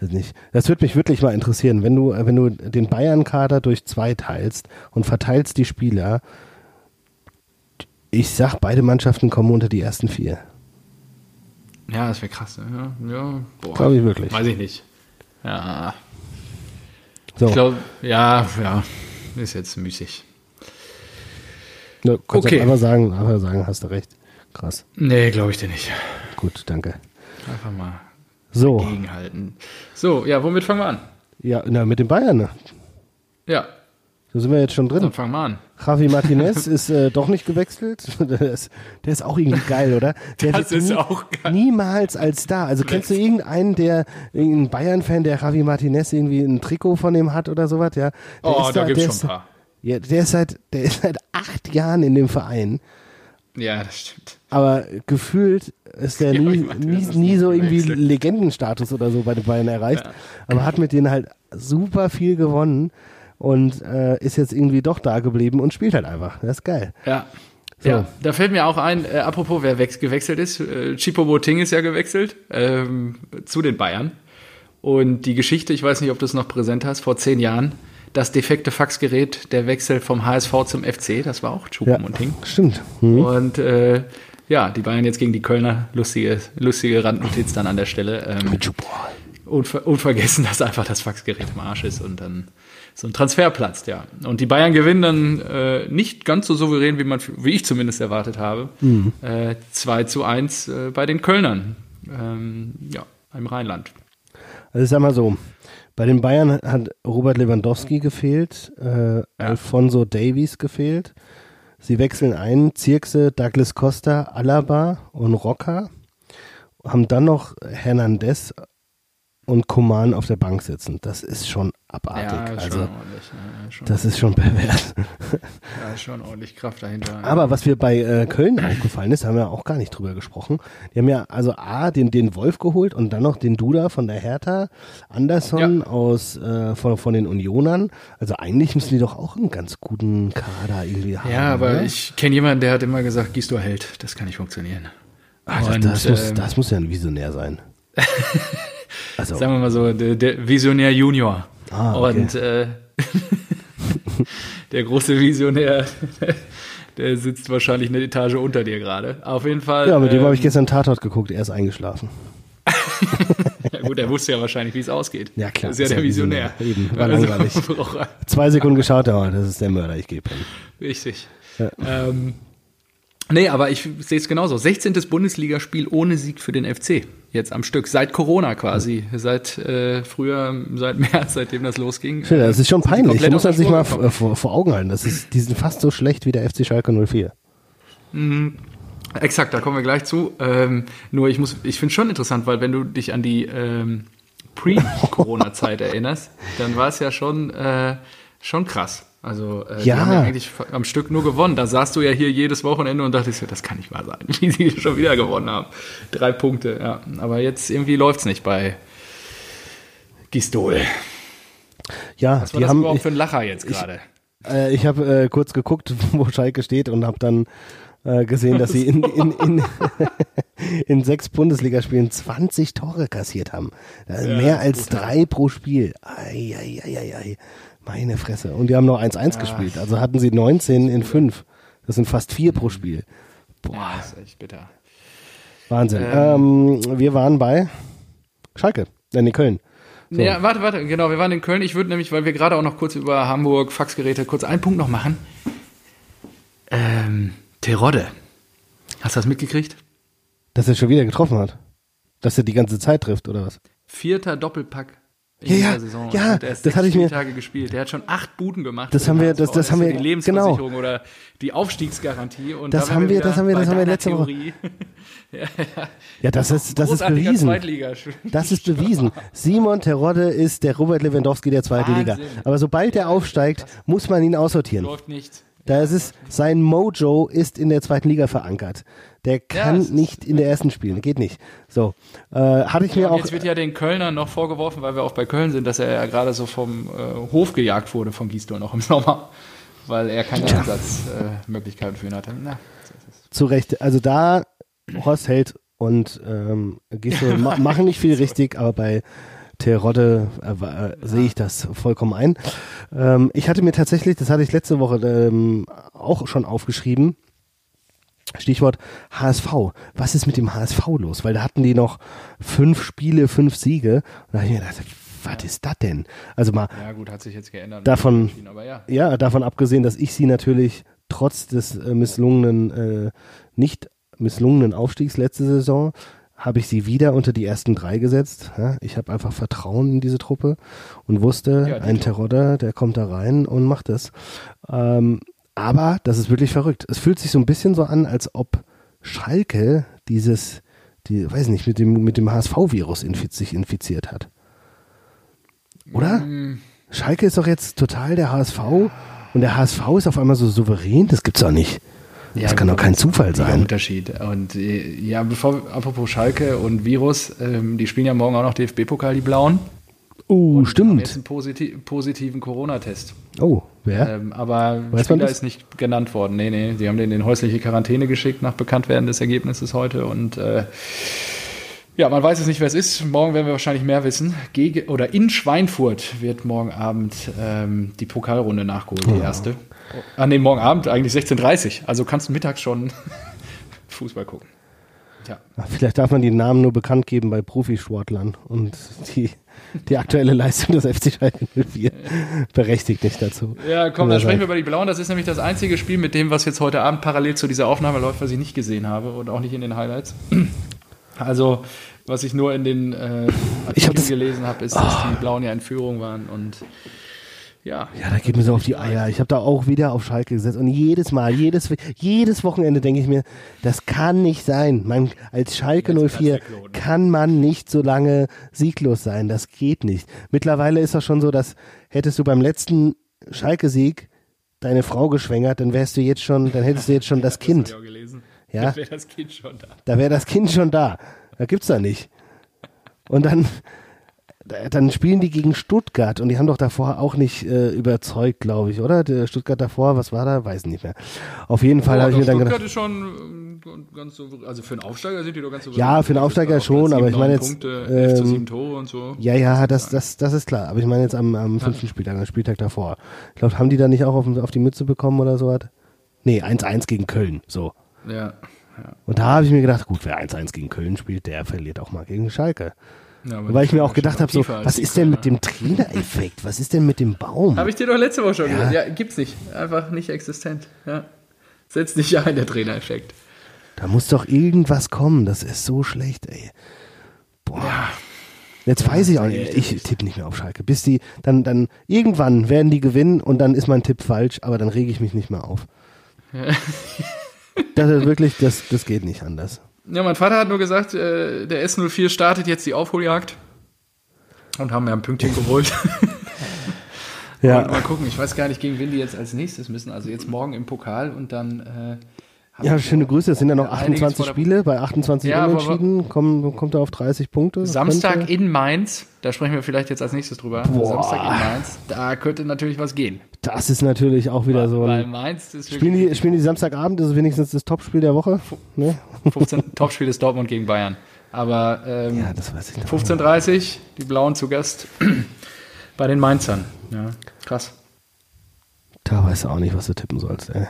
weiß nicht. Das würde mich wirklich mal interessieren, wenn du, wenn du den Bayern-Kader durch zwei teilst und verteilst die Spieler. Ich sag, beide Mannschaften kommen unter die ersten vier.
Ja, das wäre krass. Ne? Ja, ja.
Glaube ich wirklich.
Weiß ich nicht. Ja. So. Ich glaube, ja, ja, ist jetzt müßig.
Ja, kannst okay. einfach sagen, einfach sagen, hast du recht. Krass.
Nee, glaube ich dir nicht.
Gut, danke.
Einfach mal
so.
gegenhalten. So, ja, womit fangen wir an?
Ja, na, mit den Bayern. Ne?
Ja.
Da sind wir jetzt schon drin.
Dann fangen wir an.
Javi Martinez ist äh, doch nicht gewechselt. Der ist, der ist, auch irgendwie geil, oder? Der
das ist nie, auch geil.
Niemals als Star. Also kennst du irgendeinen, der, irgendeinen Bayern-Fan, der Javi Martinez irgendwie ein Trikot von dem hat oder sowas? Ja. Der
oh, da, da gibt's schon ein paar.
Ja, der ist seit, der ist seit acht Jahren in dem Verein.
Ja, das stimmt.
Aber gefühlt ist der nie, nie, nie so irgendwie Legendenstatus oder so bei den Bayern erreicht. Ja. Aber hat mit denen halt super viel gewonnen und äh, ist jetzt irgendwie doch da geblieben und spielt halt einfach. Das ist geil.
Ja. So. Ja, da fällt mir auch ein, äh, apropos wer gewechselt ist, äh, Chipo Boting ist ja gewechselt ähm, zu den Bayern. Und die Geschichte, ich weiß nicht, ob du es noch präsent hast, vor zehn Jahren, das defekte Faxgerät, der Wechsel vom HSV zum FC, das war auch Choupo-Moting.
Ja, stimmt.
Mhm. Und äh, ja, die Bayern jetzt gegen die Kölner, lustige, lustige Randnotiz dann an der Stelle. Ähm, unver unvergessen, dass einfach das Faxgerät im Arsch ist und dann so ein Transfer platzt, ja. Und die Bayern gewinnen dann äh, nicht ganz so souverän, wie man, wie ich zumindest erwartet habe. Mhm. Äh, 2 zu 1 äh, bei den Kölnern. Ähm, ja, im Rheinland.
Also ich sag mal so, bei den Bayern hat Robert Lewandowski gefehlt, äh, ja. Alfonso Davies gefehlt. Sie wechseln ein, Zirkse, Douglas Costa, Alaba und Rocker. Haben dann noch Hernandez und Koman auf der Bank sitzen. Das ist schon abartig. Ja, also, schon ja, das ist schon pervers.
Ja, ist schon ordentlich Kraft dahinter.
Aber was mir bei äh, Köln aufgefallen ist, haben wir auch gar nicht drüber gesprochen. Die haben ja also A, den, den Wolf geholt und dann noch den Duda von der Hertha, Anderson ja. aus äh, von, von den Unionern. Also eigentlich müssen die doch auch einen ganz guten Kader irgendwie haben.
Ja, aber oder? ich kenne jemanden, der hat immer gesagt, Gisto hält. Das kann nicht funktionieren.
Ach, das, das, muss, ähm, das muss ja ein Visionär sein.
Also. Sagen wir mal so, der, der Visionär Junior. Ah, okay. Und äh, der große Visionär, der sitzt wahrscheinlich eine Etage unter dir gerade. Auf jeden Fall.
Ja, mit ähm, dem habe ich gestern Tatort geguckt, er ist eingeschlafen.
ja gut, er wusste ja wahrscheinlich, wie es ausgeht.
Ja klar.
Das ist ja der Visionär.
Eben, war also, langweilig. Zwei Sekunden geschaut, aber das ist der Mörder, ich gebe
ihm. Richtig. Ja. Ähm, Nee, aber ich sehe es genauso. 16. Bundesligaspiel ohne Sieg für den FC. Jetzt am Stück. Seit Corona quasi. Seit äh, früher, seit März, seitdem das losging.
Ja, das ist schon peinlich. Muss man sich mal vor, vor, Augen halten. Das ist, die sind fast so schlecht wie der FC Schalke 04.
Mhm. Exakt, da kommen wir gleich zu. Ähm, nur ich muss, ich finde es schon interessant, weil wenn du dich an die ähm, Pre-Corona-Zeit erinnerst, dann war es ja schon, äh, schon krass. Also äh,
ja. die haben ja
eigentlich am Stück nur gewonnen. Da saßt du ja hier jedes Wochenende und dachtest ja, das kann nicht mal sein, wie sie schon wieder gewonnen haben. Drei Punkte, ja. Aber jetzt irgendwie läuft es nicht bei Gistol.
Ja,
Was war die das haben, überhaupt für ein Lacher jetzt gerade?
Ich, äh, ich habe äh, kurz geguckt, wo Schalke steht und habe dann äh, gesehen, dass sie in, in, in, in sechs Bundesligaspielen 20 Tore kassiert haben. Ja, mehr als drei pro Spiel. Ei, ei, ei, ei, ei. Meine Fresse. Und die haben noch 1-1 ja. gespielt. Also hatten sie 19 in 5. Das sind fast vier pro Spiel.
Boah. Ja, das ist echt bitter.
Wahnsinn. Ähm, ähm, wir waren bei Schalke, äh, in Köln.
So. Ja, warte, warte, genau, wir waren in Köln. Ich würde nämlich, weil wir gerade auch noch kurz über Hamburg, Faxgeräte, kurz einen Punkt noch machen. Ähm, Terodde. Hast du das mitgekriegt?
Dass er schon wieder getroffen hat. Dass er die ganze Zeit trifft, oder was?
Vierter Doppelpack
ja, ja, Saison. Ja, das hatte ich mir.
Tage gespielt. Der hat schon acht Buden gemacht.
Das haben wir, das, das haben wir,
die Lebensversicherung genau. oder die Aufstiegsgarantie. Und
das da haben wir, das haben wir, das haben wir letzte Woche. ja, ja. ja, das ist, das ist bewiesen. Das ist bewiesen. Simon Terodde ist der Robert Lewandowski der zweiten Wahnsinn. Liga. Aber sobald er aufsteigt, muss man ihn aussortieren.
Läuft nicht.
Da ist es, sein Mojo ist in der zweiten Liga verankert. Der kann ja, nicht in der ersten spielen. Geht nicht. So. Äh, hatte ich mir auch.
Jetzt wird ja den Kölnern noch vorgeworfen, weil wir auch bei Köln sind, dass er ja gerade so vom äh, Hof gejagt wurde von Gisdol noch im Sommer. Weil er keine ja. Einsatzmöglichkeiten äh, für ihn hatte. Na,
Zu Recht. Also da Horst Held und ähm, Gisdol ma machen nicht viel richtig, aber bei Terodde äh, äh, sehe ich das vollkommen ein. Ähm, ich hatte mir tatsächlich, das hatte ich letzte Woche ähm, auch schon aufgeschrieben, Stichwort HSV. Was ist mit dem HSV los? Weil da hatten die noch fünf Spiele, fünf Siege. Und da habe ich mir gedacht, was ist das denn? Also mal.
Ja, gut, hat sich jetzt geändert.
Davon, ja. ja, davon abgesehen, dass ich sie natürlich trotz des äh, misslungenen, äh, nicht misslungenen Aufstiegs letzte Saison, habe ich sie wieder unter die ersten drei gesetzt. Ich habe einfach Vertrauen in diese Truppe und wusste, ja, ein Terodder, der kommt da rein und macht es. Ähm, aber das ist wirklich verrückt. Es fühlt sich so ein bisschen so an, als ob Schalke dieses, die, weiß nicht, mit dem, mit dem HSV-Virus infiz sich infiziert hat. Oder? Mm. Schalke ist doch jetzt total der HSV und der HSV ist auf einmal so souverän. Das gibt's doch nicht. Ja, das kann doch kein Zufall sein.
Unterschied. Und äh, ja, bevor, apropos Schalke und Virus, ähm, die spielen ja morgen auch noch DFB-Pokal, die Blauen.
Oh, und stimmt. Haben
jetzt einen posit positiven Corona-Test.
Oh, wer?
Ähm, aber Weiß Spieler ist nicht genannt worden. Nee, nee, die haben den in häusliche Quarantäne geschickt nach Bekanntwerden des Ergebnisses heute und äh, ja, man weiß jetzt nicht, wer es ist. Morgen werden wir wahrscheinlich mehr wissen. Gege oder in Schweinfurt wird morgen Abend ähm, die Pokalrunde nachgeholt, die erste. An dem morgen Abend eigentlich 16.30 Uhr. Also kannst du mittags schon Fußball gucken.
Ja. Vielleicht darf man die Namen nur bekannt geben bei Profisportlern und die, die aktuelle Leistung des FC Schalke 04 berechtigt nicht dazu.
Ja, komm, dann sprechen wir über die Blauen. Das ist nämlich das einzige Spiel mit dem, was jetzt heute Abend parallel zu dieser Aufnahme läuft, was ich nicht gesehen habe und auch nicht in den Highlights. Also, was ich nur in den äh, Artikeln hab gelesen habe, ist, dass oh. die Blauen ja in Führung waren und ja.
Ja, da geht mir so auf die Eier. Ich habe da auch wieder auf Schalke gesetzt und jedes Mal, jedes, jedes Wochenende denke ich mir, das kann nicht sein. Man, als Schalke 04 kann man nicht so lange sieglos sein. Das geht nicht. Mittlerweile ist das schon so, dass hättest du beim letzten Schalke-Sieg deine Frau geschwängert, dann wärst du jetzt schon, dann hättest du jetzt schon das Kind. Das ja? Da wäre das Kind schon da. Da wäre das Kind schon da. Da gibt's da nicht. Und dann, dann spielen die gegen Stuttgart und die haben doch davor auch nicht äh, überzeugt, glaube ich, oder? Der Stuttgart davor, was war da? Weiß nicht mehr. Auf jeden Fall oh, habe ich mir dann
gedacht. Stuttgart ist schon äh, ganz so, also für einen Aufsteiger sind die doch ganz so.
Ja, für einen Aufsteiger schon, aber ich meine jetzt.
Punkte, ähm, zu 7 Tore und so.
Ja, ja, das, das, das ist klar. Aber ich meine jetzt am, am fünften Spieltag, am Spieltag davor. Ich glaube, haben die da nicht auch auf, auf die Mütze bekommen oder so was? Nee, 1-1 gegen Köln, so.
Ja. ja.
Und da habe ich mir gedacht, gut, wer 1-1 gegen Köln spielt, der verliert auch mal gegen Schalke. Ja, Weil ich mir auch gedacht habe, so, was ist denn mit dem Trainereffekt? Was ist denn mit dem Baum?
Habe ich dir doch letzte Woche schon ja. gesagt. Ja, gibt's nicht. Einfach nicht existent. Ja. Setzt nicht ein, der Trainereffekt.
Da muss doch irgendwas kommen. Das ist so schlecht, ey. Boah. Ja. Jetzt weiß ich auch nicht. Ich tippe nicht mehr auf Schalke. Bis die, dann, dann, irgendwann werden die gewinnen und dann ist mein Tipp falsch, aber dann rege ich mich nicht mehr auf. das ist wirklich, das, das geht nicht anders.
Ja, mein Vater hat nur gesagt, äh, der S04 startet jetzt die Aufholjagd und haben mir ein Pünktchen geholt. ja. Und mal gucken, ich weiß gar nicht, gegen wen die jetzt als nächstes müssen. Also jetzt morgen im Pokal und dann äh,
ja, schöne Grüße. Es sind ja noch 28 Spiele. Bei 28 ja, Unentschieden kommt, kommt er auf 30 Punkte.
Samstag könnte. in Mainz, da sprechen wir vielleicht jetzt als nächstes drüber. Boah. Samstag in Mainz, da könnte natürlich was gehen.
Das ist natürlich auch wieder
weil,
so.
Weil Mainz ist
spielen die, spielen die Samstagabend, das ist wenigstens das Topspiel der Woche.
Ne? 15, Topspiel ist Dortmund gegen Bayern. Aber ähm, ja, 15.30 die Blauen zu Gast bei den Mainzern. Ja, krass.
Da weißt du auch nicht, was du tippen sollst, ey.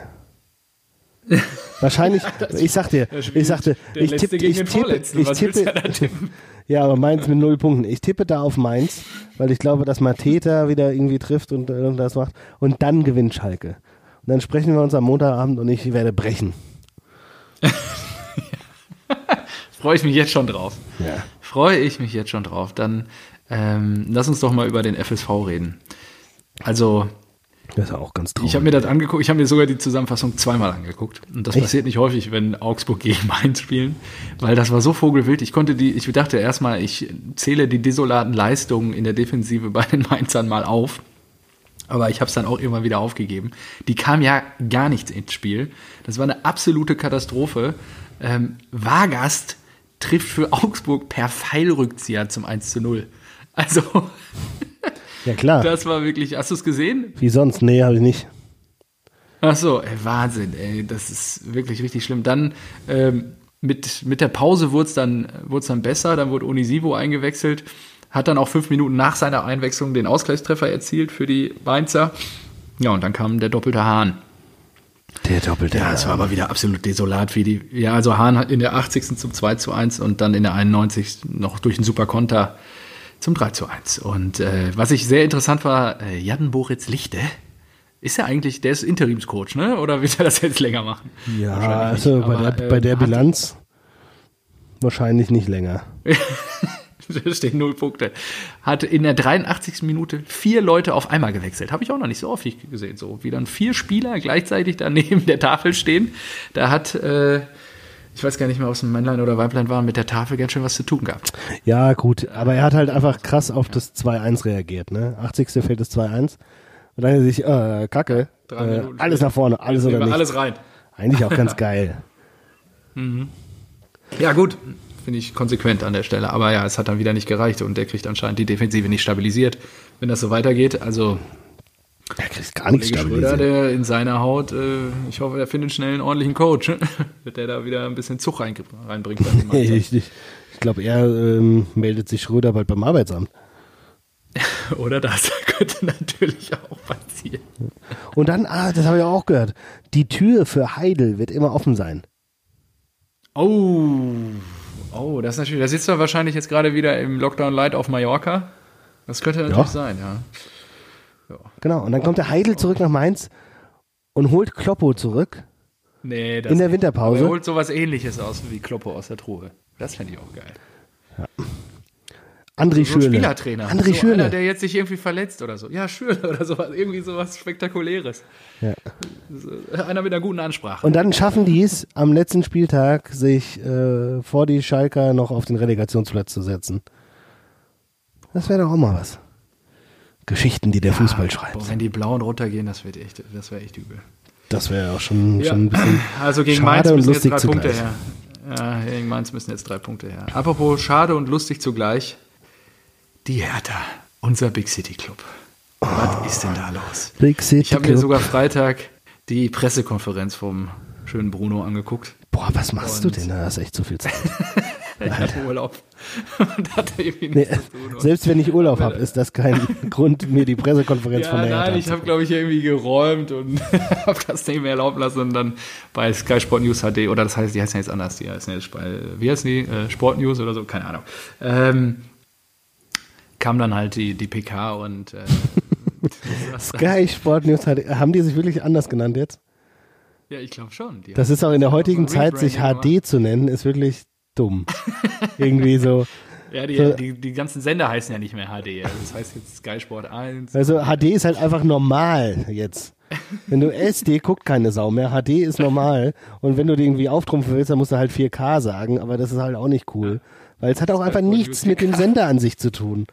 Wahrscheinlich, ich sag dir, ich sagte, ich tippe, ich tippe, ich tippe, ja, aber Mainz mit null Punkten. Ich tippe da auf Mainz, weil ich glaube, dass Mateta wieder irgendwie trifft und irgendwas macht und dann gewinnt Schalke. Und dann sprechen wir uns am Montagabend und ich werde brechen.
Freue ich mich jetzt schon drauf. Ja. Freue ich mich jetzt schon drauf. Dann ähm, lass uns doch mal über den FSV reden. Also
das ist auch ganz traurig.
Ich habe mir das angeguckt, ich habe mir sogar die Zusammenfassung zweimal angeguckt. Und das Echt? passiert nicht häufig, wenn Augsburg gegen Mainz spielen, weil das war so vogelwild. Ich konnte die, ich dachte erstmal, ich zähle die desolaten Leistungen in der Defensive bei den Mainzern mal auf. Aber ich habe es dann auch immer wieder aufgegeben. Die kam ja gar nichts ins Spiel. Das war eine absolute Katastrophe. Ähm, Vargast trifft für Augsburg per Pfeilrückzieher zum 1 zu 0. Also
Ja, klar.
Das war wirklich, hast du es gesehen?
Wie sonst? Nee, habe ich nicht.
Ach so, ey, Wahnsinn, ey, das ist wirklich richtig schlimm. Dann ähm, mit, mit der Pause wurde es dann, dann besser, dann wurde Onisivo eingewechselt, hat dann auch fünf Minuten nach seiner Einwechslung den Ausgleichstreffer erzielt für die Mainzer. Ja, und dann kam der doppelte Hahn.
Der doppelte
Ja, es war aber wieder absolut desolat, wie die, ja, also Hahn hat in der 80. zum 2 zu 1 und dann in der 91. noch durch einen super Konter zum 3 zu 1. Und äh, was ich sehr interessant war, äh, Jan Boritz Lichte Ist er eigentlich, der ist Interimscoach, ne? Oder wird er das jetzt länger machen?
Ja, also bei der, bei der äh, Bilanz wahrscheinlich nicht länger.
da stehen null Punkte. Hat in der 83. Minute vier Leute auf einmal gewechselt. Habe ich auch noch nicht so oft gesehen. So wie dann vier Spieler gleichzeitig da neben der Tafel stehen. Da hat, äh, ich weiß gar nicht mehr, ob es ein Männlein oder Weiblein war, mit der Tafel ganz schön was zu tun gehabt.
Ja, gut. Aber er hat halt einfach krass auf das 2-1 reagiert. Ne? 80. fällt das 2-1. Und dann sich, äh, Kacke, äh, alles nach vorne, alles oder nicht.
Alles rein.
Eigentlich auch ganz geil.
Mhm. Ja, gut, finde ich konsequent an der Stelle. Aber ja, es hat dann wieder nicht gereicht und der kriegt anscheinend die Defensive nicht stabilisiert, wenn das so weitergeht. Also
er kriegt gar nichts. Schröder,
der in seiner Haut, äh, ich hoffe, er findet schnell einen ordentlichen Coach, wird der da wieder ein bisschen Zug rein, reinbringt.
ich ich, ich glaube, er ähm, meldet sich Schröder bald beim Arbeitsamt.
Oder das könnte natürlich auch passieren.
Und dann, ah, das habe ich auch gehört. Die Tür für Heidel wird immer offen sein.
Oh, oh, das ist natürlich. Da sitzt er wahrscheinlich jetzt gerade wieder im Lockdown Light auf Mallorca. Das könnte natürlich ja. sein, ja.
Ja. Genau, und dann kommt der Heidel zurück nach Mainz und holt Kloppo zurück. Nee, das in der Winterpause.
Aber er holt sowas ähnliches aus wie Kloppo aus der Truhe. Das fände ich auch geil. Ja.
André so,
so Schürle. Spielertrainer.
André so Schürle. Einer,
der jetzt sich irgendwie verletzt oder so. Ja, Schürle oder sowas. Irgendwie sowas Spektakuläres. Ja. Einer mit einer guten Ansprache.
Und dann schaffen die es, am letzten Spieltag sich äh, vor die Schalker noch auf den Relegationsplatz zu setzen. Das wäre doch auch mal was. Geschichten, die der ja, Fußball schreibt. Boah,
wenn die Blauen runtergehen, das wird echt, das wäre echt übel.
Das wäre auch schon, ja. schon ein bisschen
Also gegen Mainz müssen jetzt drei Punkte her. Ja, gegen Mainz müssen jetzt drei Punkte her. Apropos schade und lustig zugleich. Die Hertha, unser Big City Club. Oh, Was ist denn da los?
Big City
ich habe mir sogar Freitag die Pressekonferenz vom schönen Bruno angeguckt.
Boah, was machst Und du denn? Da hast echt zu viel Zeit.
ich hatte Urlaub.
nee, selbst wenn ich Urlaub habe, ist das kein Grund, mir die Pressekonferenz ja, von der
Nein, ich habe, glaube ich, irgendwie geräumt und habe das nicht mehr erlauben lassen und dann bei Sky Sport News HD, oder das heißt, die heißen jetzt anders, die heißen jetzt bei, wie heißen die, äh, Sport News oder so, keine Ahnung. Ähm, kam dann halt die, die PK und äh,
Sky Sport News hat, haben die sich wirklich anders genannt jetzt?
Ja, ich glaube schon.
das ist auch in der heutigen Zeit, sich HD zu nennen, ist wirklich dumm. Irgendwie so.
Ja, die, so, die, die, ganzen Sender heißen ja nicht mehr HD. Also das heißt jetzt Sky Sport 1.
Also HD ist halt einfach normal jetzt. Wenn du SD guckt keine Sau mehr. HD ist normal. Und wenn du die irgendwie auftrumpfen willst, dann musst du halt 4K sagen. Aber das ist halt auch nicht cool. Weil es hat auch einfach nichts mit dem Sender an sich zu tun.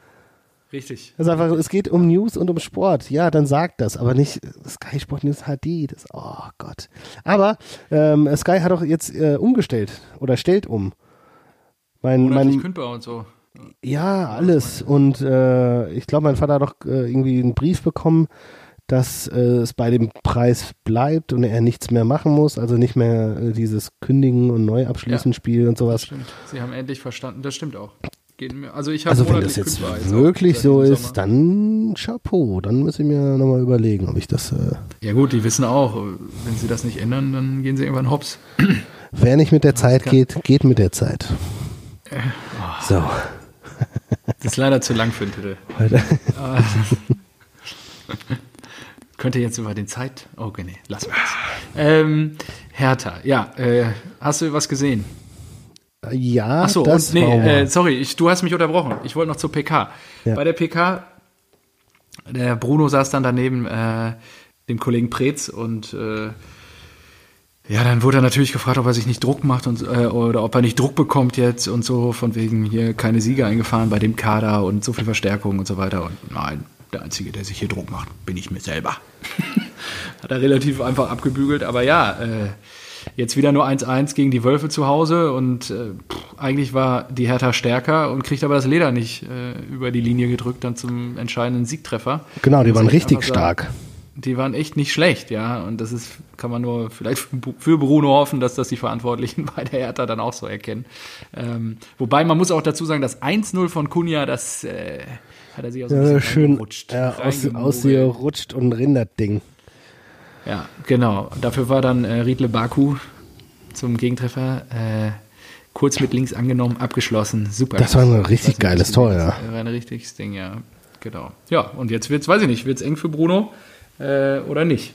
Richtig.
Also einfach, es geht um News und um Sport. Ja, dann sagt das, aber nicht Sky Sport News HD. Das, oh Gott. Aber ähm, Sky hat auch jetzt äh, umgestellt oder stellt um.
Mein, mein, kündbar und so.
Ja, alles. Und äh, ich glaube, mein Vater hat doch äh, irgendwie einen Brief bekommen, dass äh, es bei dem Preis bleibt und er nichts mehr machen muss, also nicht mehr äh, dieses Kündigen und Neuabschließen ja, Spiel und sowas. Das
stimmt. Sie haben endlich verstanden, das stimmt auch. Also, ich
also wenn das jetzt wirklich so ist, dann Chapeau. Dann muss ich mir nochmal überlegen, ob ich das. Äh
ja gut, die wissen auch, wenn sie das nicht ändern, dann gehen sie irgendwann hops.
Wer nicht mit der Zeit geht, geht mit der Zeit. Äh, oh. So.
Das ist leider zu lang für den Titel. Ah. Könnte jetzt über den Zeit. Okay, nee, lassen wir es. Ähm, Hertha, ja, äh, hast du was gesehen?
Ja,
Ach so, das und, nee, äh, sorry, ich, du hast mich unterbrochen. Ich wollte noch zur PK. Ja. Bei der PK, der Bruno saß dann daneben äh, dem Kollegen Preetz und äh, ja, dann wurde er natürlich gefragt, ob er sich nicht Druck macht und, äh, oder ob er nicht Druck bekommt jetzt und so, von wegen hier keine Sieger eingefahren bei dem Kader und so viel Verstärkung und so weiter. Und nein, der Einzige, der sich hier Druck macht, bin ich mir selber. Hat er relativ einfach abgebügelt, aber ja, äh, Jetzt wieder nur 1-1 gegen die Wölfe zu Hause und äh, eigentlich war die Hertha stärker und kriegt aber das Leder nicht äh, über die Linie gedrückt, dann zum entscheidenden Siegtreffer.
Genau, die waren richtig stark.
Die waren echt nicht schlecht, ja. Und das ist, kann man nur vielleicht für Bruno hoffen, dass das die Verantwortlichen bei der Hertha dann auch so erkennen. Ähm, wobei man muss auch dazu sagen, das 1-0 von Kunja, das äh, hat er sich auch so
ja, schön rutscht, ja, aus, aus rutscht und rindert Ding.
Ja, genau. Dafür war dann äh, Riedle Baku zum Gegentreffer äh, kurz mit links angenommen, abgeschlossen. Super.
Das war ein richtig geiles Tor, ja.
Das war ein richtiges Ding, ja. Genau. Ja, und jetzt wird's, weiß ich nicht, wird's eng für Bruno. äh, oder nicht?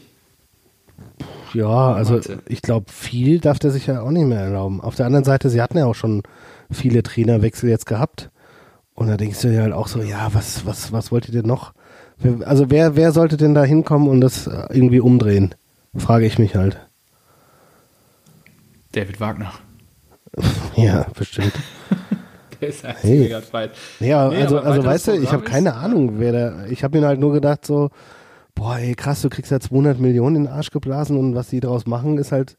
Ja, also ich glaube, viel darf der sich ja auch nicht mehr erlauben. Auf der anderen Seite, sie hatten ja auch schon viele Trainerwechsel jetzt gehabt. Und da denkst du dir halt auch so, ja, was, was, was wollt ihr denn noch? Also wer, wer sollte denn da hinkommen und das irgendwie umdrehen? Frage ich mich halt.
David Wagner.
ja, bestimmt.
der ist halt hey. mega.
Ja, nee, also, also weißt du, ich habe keine Ahnung, wer da. Ich habe mir halt nur gedacht, so, boah, ey, krass, du kriegst ja 200 Millionen in den Arsch geblasen und was die daraus machen, ist halt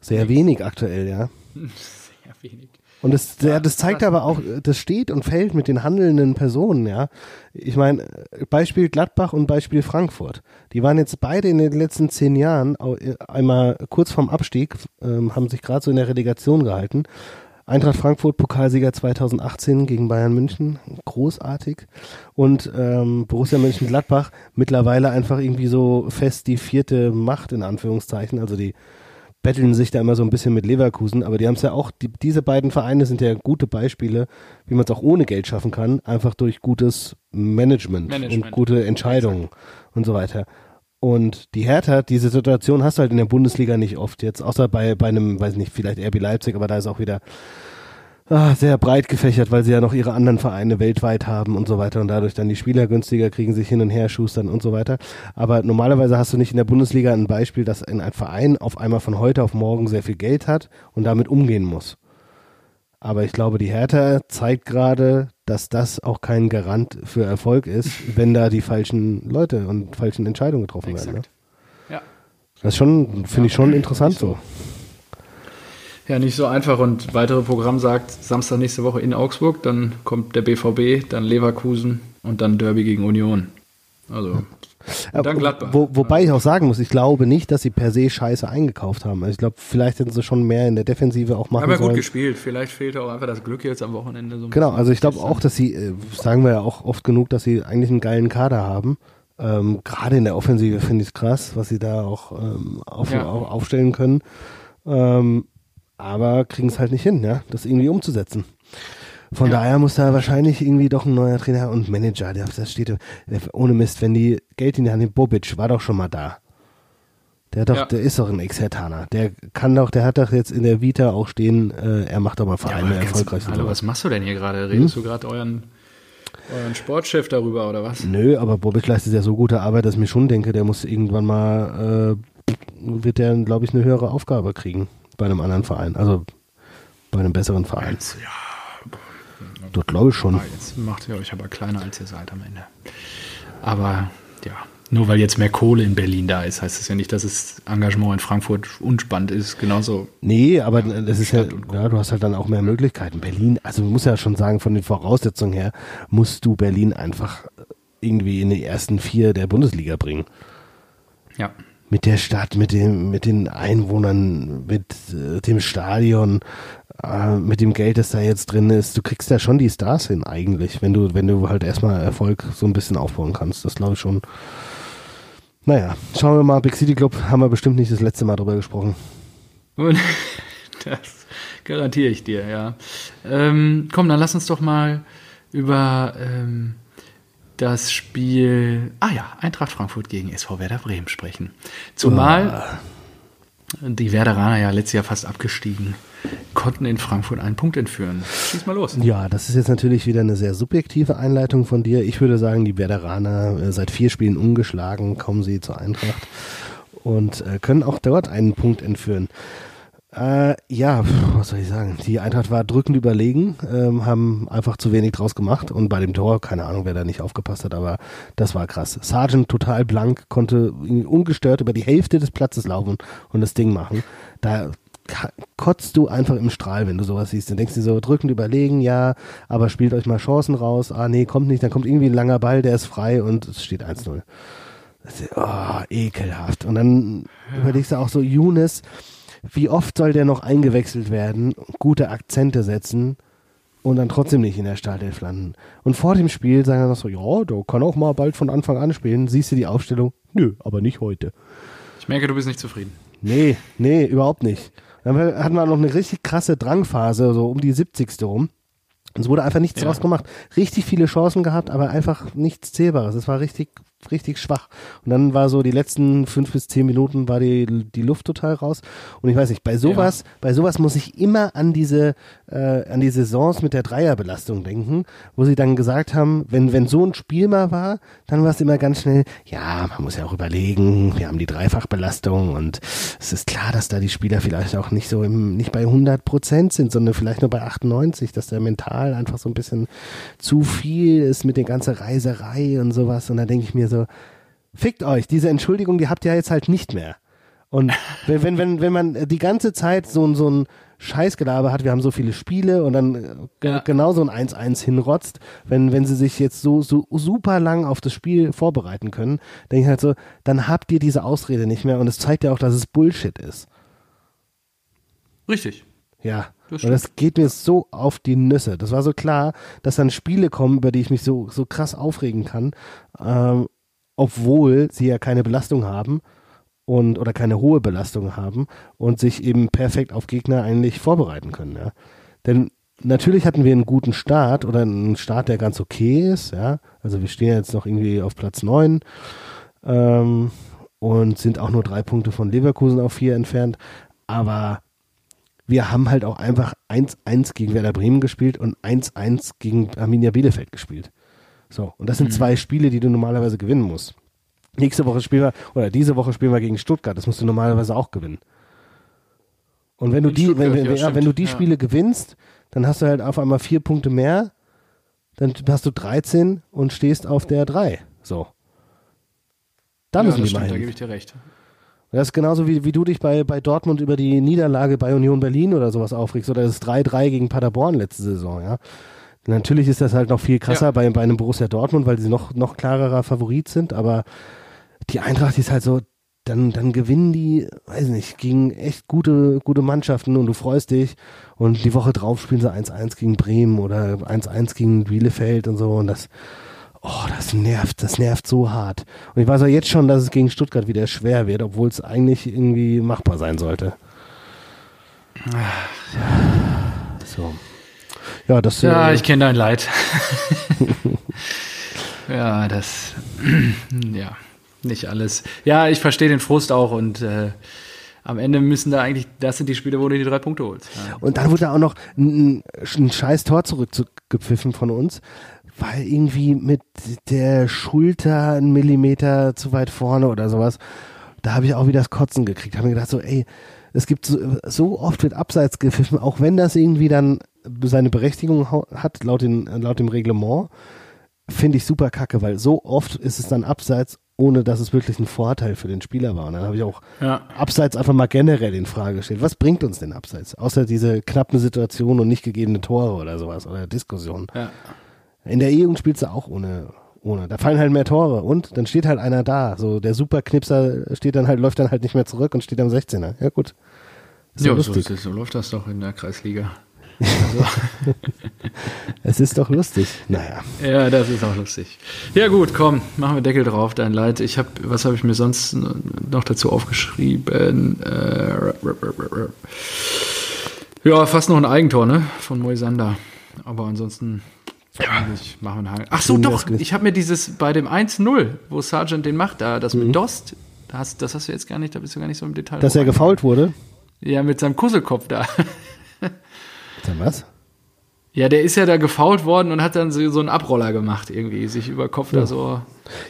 sehr wenig aktuell, ja. Sehr wenig. Und das, ja, das zeigt aber auch, das steht und fällt mit den handelnden Personen, ja. Ich meine, Beispiel Gladbach und Beispiel Frankfurt. Die waren jetzt beide in den letzten zehn Jahren einmal kurz vorm Abstieg, ähm, haben sich gerade so in der Relegation gehalten. Eintracht Frankfurt, Pokalsieger 2018 gegen Bayern München, großartig. Und ähm, Borussia Mönchengladbach, mittlerweile einfach irgendwie so fest die vierte Macht in Anführungszeichen, also die betteln sich da immer so ein bisschen mit Leverkusen, aber die haben es ja auch, die, diese beiden Vereine sind ja gute Beispiele, wie man es auch ohne Geld schaffen kann, einfach durch gutes Management, Management. und gute Entscheidungen Exakt. und so weiter. Und die Hertha, diese Situation hast du halt in der Bundesliga nicht oft jetzt, außer bei, bei einem, weiß nicht, vielleicht RB Leipzig, aber da ist auch wieder ah, sehr breit gefächert, weil sie ja noch ihre anderen Vereine weltweit haben und so weiter und dadurch dann die Spieler günstiger kriegen, sich hin und her schustern und so weiter. Aber normalerweise hast du nicht in der Bundesliga ein Beispiel, dass ein Verein auf einmal von heute auf morgen sehr viel Geld hat und damit umgehen muss. Aber ich glaube, die Hertha zeigt gerade, dass das auch kein Garant für Erfolg ist, wenn da die falschen Leute und falschen Entscheidungen getroffen Exakt. werden. Ne? Ja. Das ist schon, finde ja, ich schon interessant so. so.
Ja, nicht so einfach. Und weitere Programm sagt Samstag nächste Woche in Augsburg, dann kommt der BVB, dann Leverkusen und dann Derby gegen Union. Also
dann Gladbach. Wo, wobei ich auch sagen muss, ich glaube nicht, dass sie per se Scheiße eingekauft haben. Also ich glaube, vielleicht hätten sie schon mehr in der Defensive auch machen Aber
gut gespielt. Vielleicht fehlt auch einfach das Glück jetzt am Wochenende.
So genau, also ich glaube auch, dass sie, äh, sagen wir ja auch oft genug, dass sie eigentlich einen geilen Kader haben. Ähm, Gerade in der Offensive finde ich es krass, was sie da auch, ähm, auf, ja. auf, aufstellen können. Ähm, aber kriegen es halt nicht hin, ja, das irgendwie umzusetzen. Von ja. daher muss da wahrscheinlich irgendwie doch ein neuer Trainer und Manager, der das steht ohne Mist, wenn die Geld in die Hand nehmen, Bobic war doch schon mal da. Der doch, ja. der ist doch ein Ex-Hertaner. Der kann doch, der hat doch jetzt in der Vita auch stehen, äh, er macht doch mal Vereine ja, erfolgreich.
Hallo, was machst du denn hier gerade? Redest hm? du gerade euren, euren Sportchef darüber oder was?
Nö, aber Bobic leistet ja so gute Arbeit, dass ich mir schon denke, der muss irgendwann mal, äh, wird der, glaube ich, eine höhere Aufgabe kriegen bei einem anderen Verein. Also bei einem besseren Verein. Jetzt, ja. Dort glaube ich schon.
Jetzt macht ihr euch aber kleiner, als ihr seid am Ende. Aber ja, nur weil jetzt mehr Kohle in Berlin da ist, heißt das ja nicht, dass das Engagement in Frankfurt unspannend ist. Genauso.
Nee, aber das ist ja, ja, du hast halt dann auch mehr Möglichkeiten. Berlin, also man muss ja schon sagen, von den Voraussetzungen her, musst du Berlin einfach irgendwie in die ersten vier der Bundesliga bringen.
Ja
mit der Stadt, mit dem, mit den Einwohnern, mit äh, dem Stadion, äh, mit dem Geld, das da jetzt drin ist. Du kriegst da schon die Stars hin eigentlich, wenn du, wenn du halt erstmal Erfolg so ein bisschen aufbauen kannst. Das glaube ich schon. Naja, schauen wir mal. Big City Club haben wir bestimmt nicht das letzte Mal drüber gesprochen.
Und das garantiere ich dir, ja. Ähm, komm, dann lass uns doch mal über ähm, das Spiel, ah ja, Eintracht Frankfurt gegen SV Werder Bremen sprechen. Zumal oh. die Werderaner ja letztes Jahr fast abgestiegen, konnten in Frankfurt einen Punkt entführen. Schieß mal los.
Ja, das ist jetzt natürlich wieder eine sehr subjektive Einleitung von dir. Ich würde sagen, die Werderaner äh, seit vier Spielen ungeschlagen, kommen sie zur Eintracht und äh, können auch dort einen Punkt entführen. Äh, ja, was soll ich sagen? Die Eintracht war drückend überlegen, ähm, haben einfach zu wenig draus gemacht und bei dem Tor, keine Ahnung, wer da nicht aufgepasst hat, aber das war krass. Sargent total blank, konnte ungestört über die Hälfte des Platzes laufen und das Ding machen. Da kotzt du einfach im Strahl, wenn du sowas siehst. Dann denkst du so, drückend überlegen, ja, aber spielt euch mal Chancen raus. Ah, nee, kommt nicht. Dann kommt irgendwie ein langer Ball, der ist frei und es steht 1-0. Oh, ekelhaft. Und dann ja. überlegst du auch so, Younes, wie oft soll der noch eingewechselt werden, gute Akzente setzen und dann trotzdem nicht in der Startelf landen? Und vor dem Spiel sagen wir noch so, ja, der kann auch mal bald von Anfang an spielen. Siehst du die Aufstellung? Nö, aber nicht heute.
Ich merke, du bist nicht zufrieden.
Nee, nee, überhaupt nicht. Dann hatten wir noch eine richtig krasse Drangphase, so um die 70. rum. Es wurde einfach nichts ja. draus gemacht. Richtig viele Chancen gehabt, aber einfach nichts Zählbares. Es war richtig richtig schwach. Und dann war so die letzten fünf bis zehn Minuten war die, die Luft total raus. Und ich weiß nicht, bei sowas, ja. bei sowas muss ich immer an diese, äh, an die Saisons mit der Dreierbelastung denken, wo sie dann gesagt haben, wenn, wenn so ein Spiel mal war, dann war es immer ganz schnell, ja, man muss ja auch überlegen, wir haben die Dreifachbelastung und es ist klar, dass da die Spieler vielleicht auch nicht so im, nicht bei 100 Prozent sind, sondern vielleicht nur bei 98, dass der mental einfach so ein bisschen zu viel ist mit der ganzen Reiserei und sowas. Und da denke ich mir so, fickt euch, diese Entschuldigung, die habt ihr jetzt halt nicht mehr. Und wenn, wenn, wenn, wenn man die ganze Zeit so, so ein Scheißgelaber hat, wir haben so viele Spiele und dann ja. genau so ein 1-1 hinrotzt, wenn, wenn sie sich jetzt so, so super lang auf das Spiel vorbereiten können, denke ich halt so, dann habt ihr diese Ausrede nicht mehr und es zeigt ja auch, dass es Bullshit ist.
Richtig.
Ja. Das und das geht mir so auf die Nüsse. Das war so klar, dass dann Spiele kommen, über die ich mich so, so krass aufregen kann, ähm, obwohl sie ja keine Belastung haben und oder keine hohe Belastung haben und sich eben perfekt auf Gegner eigentlich vorbereiten können. Ja. Denn natürlich hatten wir einen guten Start oder einen Start, der ganz okay ist. Ja. Also wir stehen jetzt noch irgendwie auf Platz 9 ähm, und sind auch nur drei Punkte von Leverkusen auf vier entfernt. Aber wir haben halt auch einfach 1-1 gegen Werder Bremen gespielt und 1-1 gegen Arminia Bielefeld gespielt. So, und das sind mhm. zwei Spiele, die du normalerweise gewinnen musst. Nächste Woche spielen wir, oder diese Woche spielen wir gegen Stuttgart, das musst du normalerweise auch gewinnen. Und wenn du die, wenn, wenn, ja, wenn, du die ja. Spiele gewinnst, dann hast du halt auf einmal vier Punkte mehr, dann hast du 13 und stehst auf der 3. So. Da ja, müssen die mal hin. Da
gebe ich dir recht.
Das ist genauso wie, wie du dich bei, bei Dortmund über die Niederlage bei Union Berlin oder sowas aufregst oder das 3-3 gegen Paderborn letzte Saison, ja. Natürlich ist das halt noch viel krasser ja. bei, bei einem Borussia Dortmund, weil sie noch, noch klarerer Favorit sind, aber die Eintracht ist halt so, dann, dann gewinnen die, weiß nicht, gegen echt gute, gute Mannschaften und du freust dich und die Woche drauf spielen sie 1-1 gegen Bremen oder 1-1 gegen Bielefeld und so und das, oh, das nervt, das nervt so hart. Und ich weiß auch jetzt schon, dass es gegen Stuttgart wieder schwer wird, obwohl es eigentlich irgendwie machbar sein sollte. So.
Ja, das, ja äh, ich kenne dein Leid. ja, das, ja, nicht alles. Ja, ich verstehe den Frust auch und äh, am Ende müssen da eigentlich, das sind die Spiele, wo du die drei Punkte holst.
Ja. Und dann wurde auch noch ein, ein scheiß Tor zurückgepfiffen von uns weil irgendwie mit der Schulter einen Millimeter zu weit vorne oder sowas. Da habe ich auch wieder das Kotzen gekriegt. Habe mir gedacht so, ey, es gibt so, so oft wird abseits gepfiffen, auch wenn das irgendwie dann seine Berechtigung hat laut, den, laut dem Reglement, finde ich super kacke, weil so oft ist es dann abseits, ohne dass es wirklich ein Vorteil für den Spieler war. Und dann habe ich auch ja. abseits einfach mal generell in Frage gestellt. Was bringt uns denn abseits? Außer diese knappen Situationen und nicht gegebene Tore oder sowas oder Diskussionen. Ja. In der E-Jugend spielst du auch ohne, ohne. Da fallen halt mehr Tore und dann steht halt einer da. So der Superknipser steht dann halt, läuft dann halt nicht mehr zurück und steht am 16er. Ja gut.
ja, so, so, so, läuft das doch in der Kreisliga.
Also. es ist doch lustig. Naja.
Ja, das ist auch lustig. Ja gut, komm, machen wir Deckel drauf, dein Leid. Ich habe, was habe ich mir sonst noch dazu aufgeschrieben? Äh, ja, fast noch ein Eigentor, ne? Von Moisander. Aber ansonsten ich mache einen Ach so, doch. Ich habe mir dieses bei dem 1-0, wo Sargent den macht, da das mhm. mit Dost, das hast, das hast du jetzt gar nicht, da bist du gar nicht so im Detail.
Dass er gefault wurde?
Ja, mit seinem Kusselkopf da.
Dann was?
Ja, der ist ja da gefault worden und hat dann so, so einen Abroller gemacht, irgendwie, sich über Kopf ja. da so.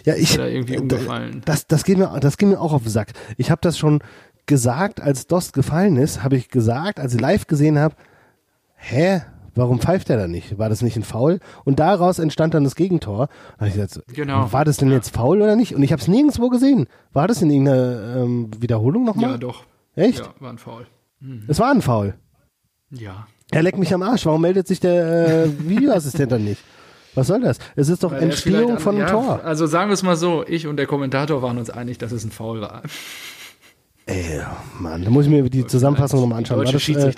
Ja, ich. Da irgendwie äh, umgefallen. Das, das, geht mir, das geht mir auch auf den Sack. Ich habe das schon gesagt, als Dost gefallen ist, habe ich gesagt, als ich live gesehen habe, hä, warum pfeift er da nicht? War das nicht ein Foul? Und daraus entstand dann das Gegentor. Da ich gesagt, genau. War das denn jetzt Foul oder nicht? Und ich habe es nirgendwo gesehen. War das in irgendeiner ähm, Wiederholung nochmal?
Ja, doch.
Echt? Ja,
war ein Foul.
Mhm. Es war ein Foul.
Ja.
Er leckt mich am Arsch. Warum meldet sich der äh, Videoassistent dann nicht? Was soll das? Es ist doch Weil Entstehung von einem ja, Tor.
Also sagen wir es mal so, ich und der Kommentator waren uns einig, dass es ein Foul war.
Ey, Mann, da muss ich mir die Zusammenfassung nochmal anschauen.
War
das
äh,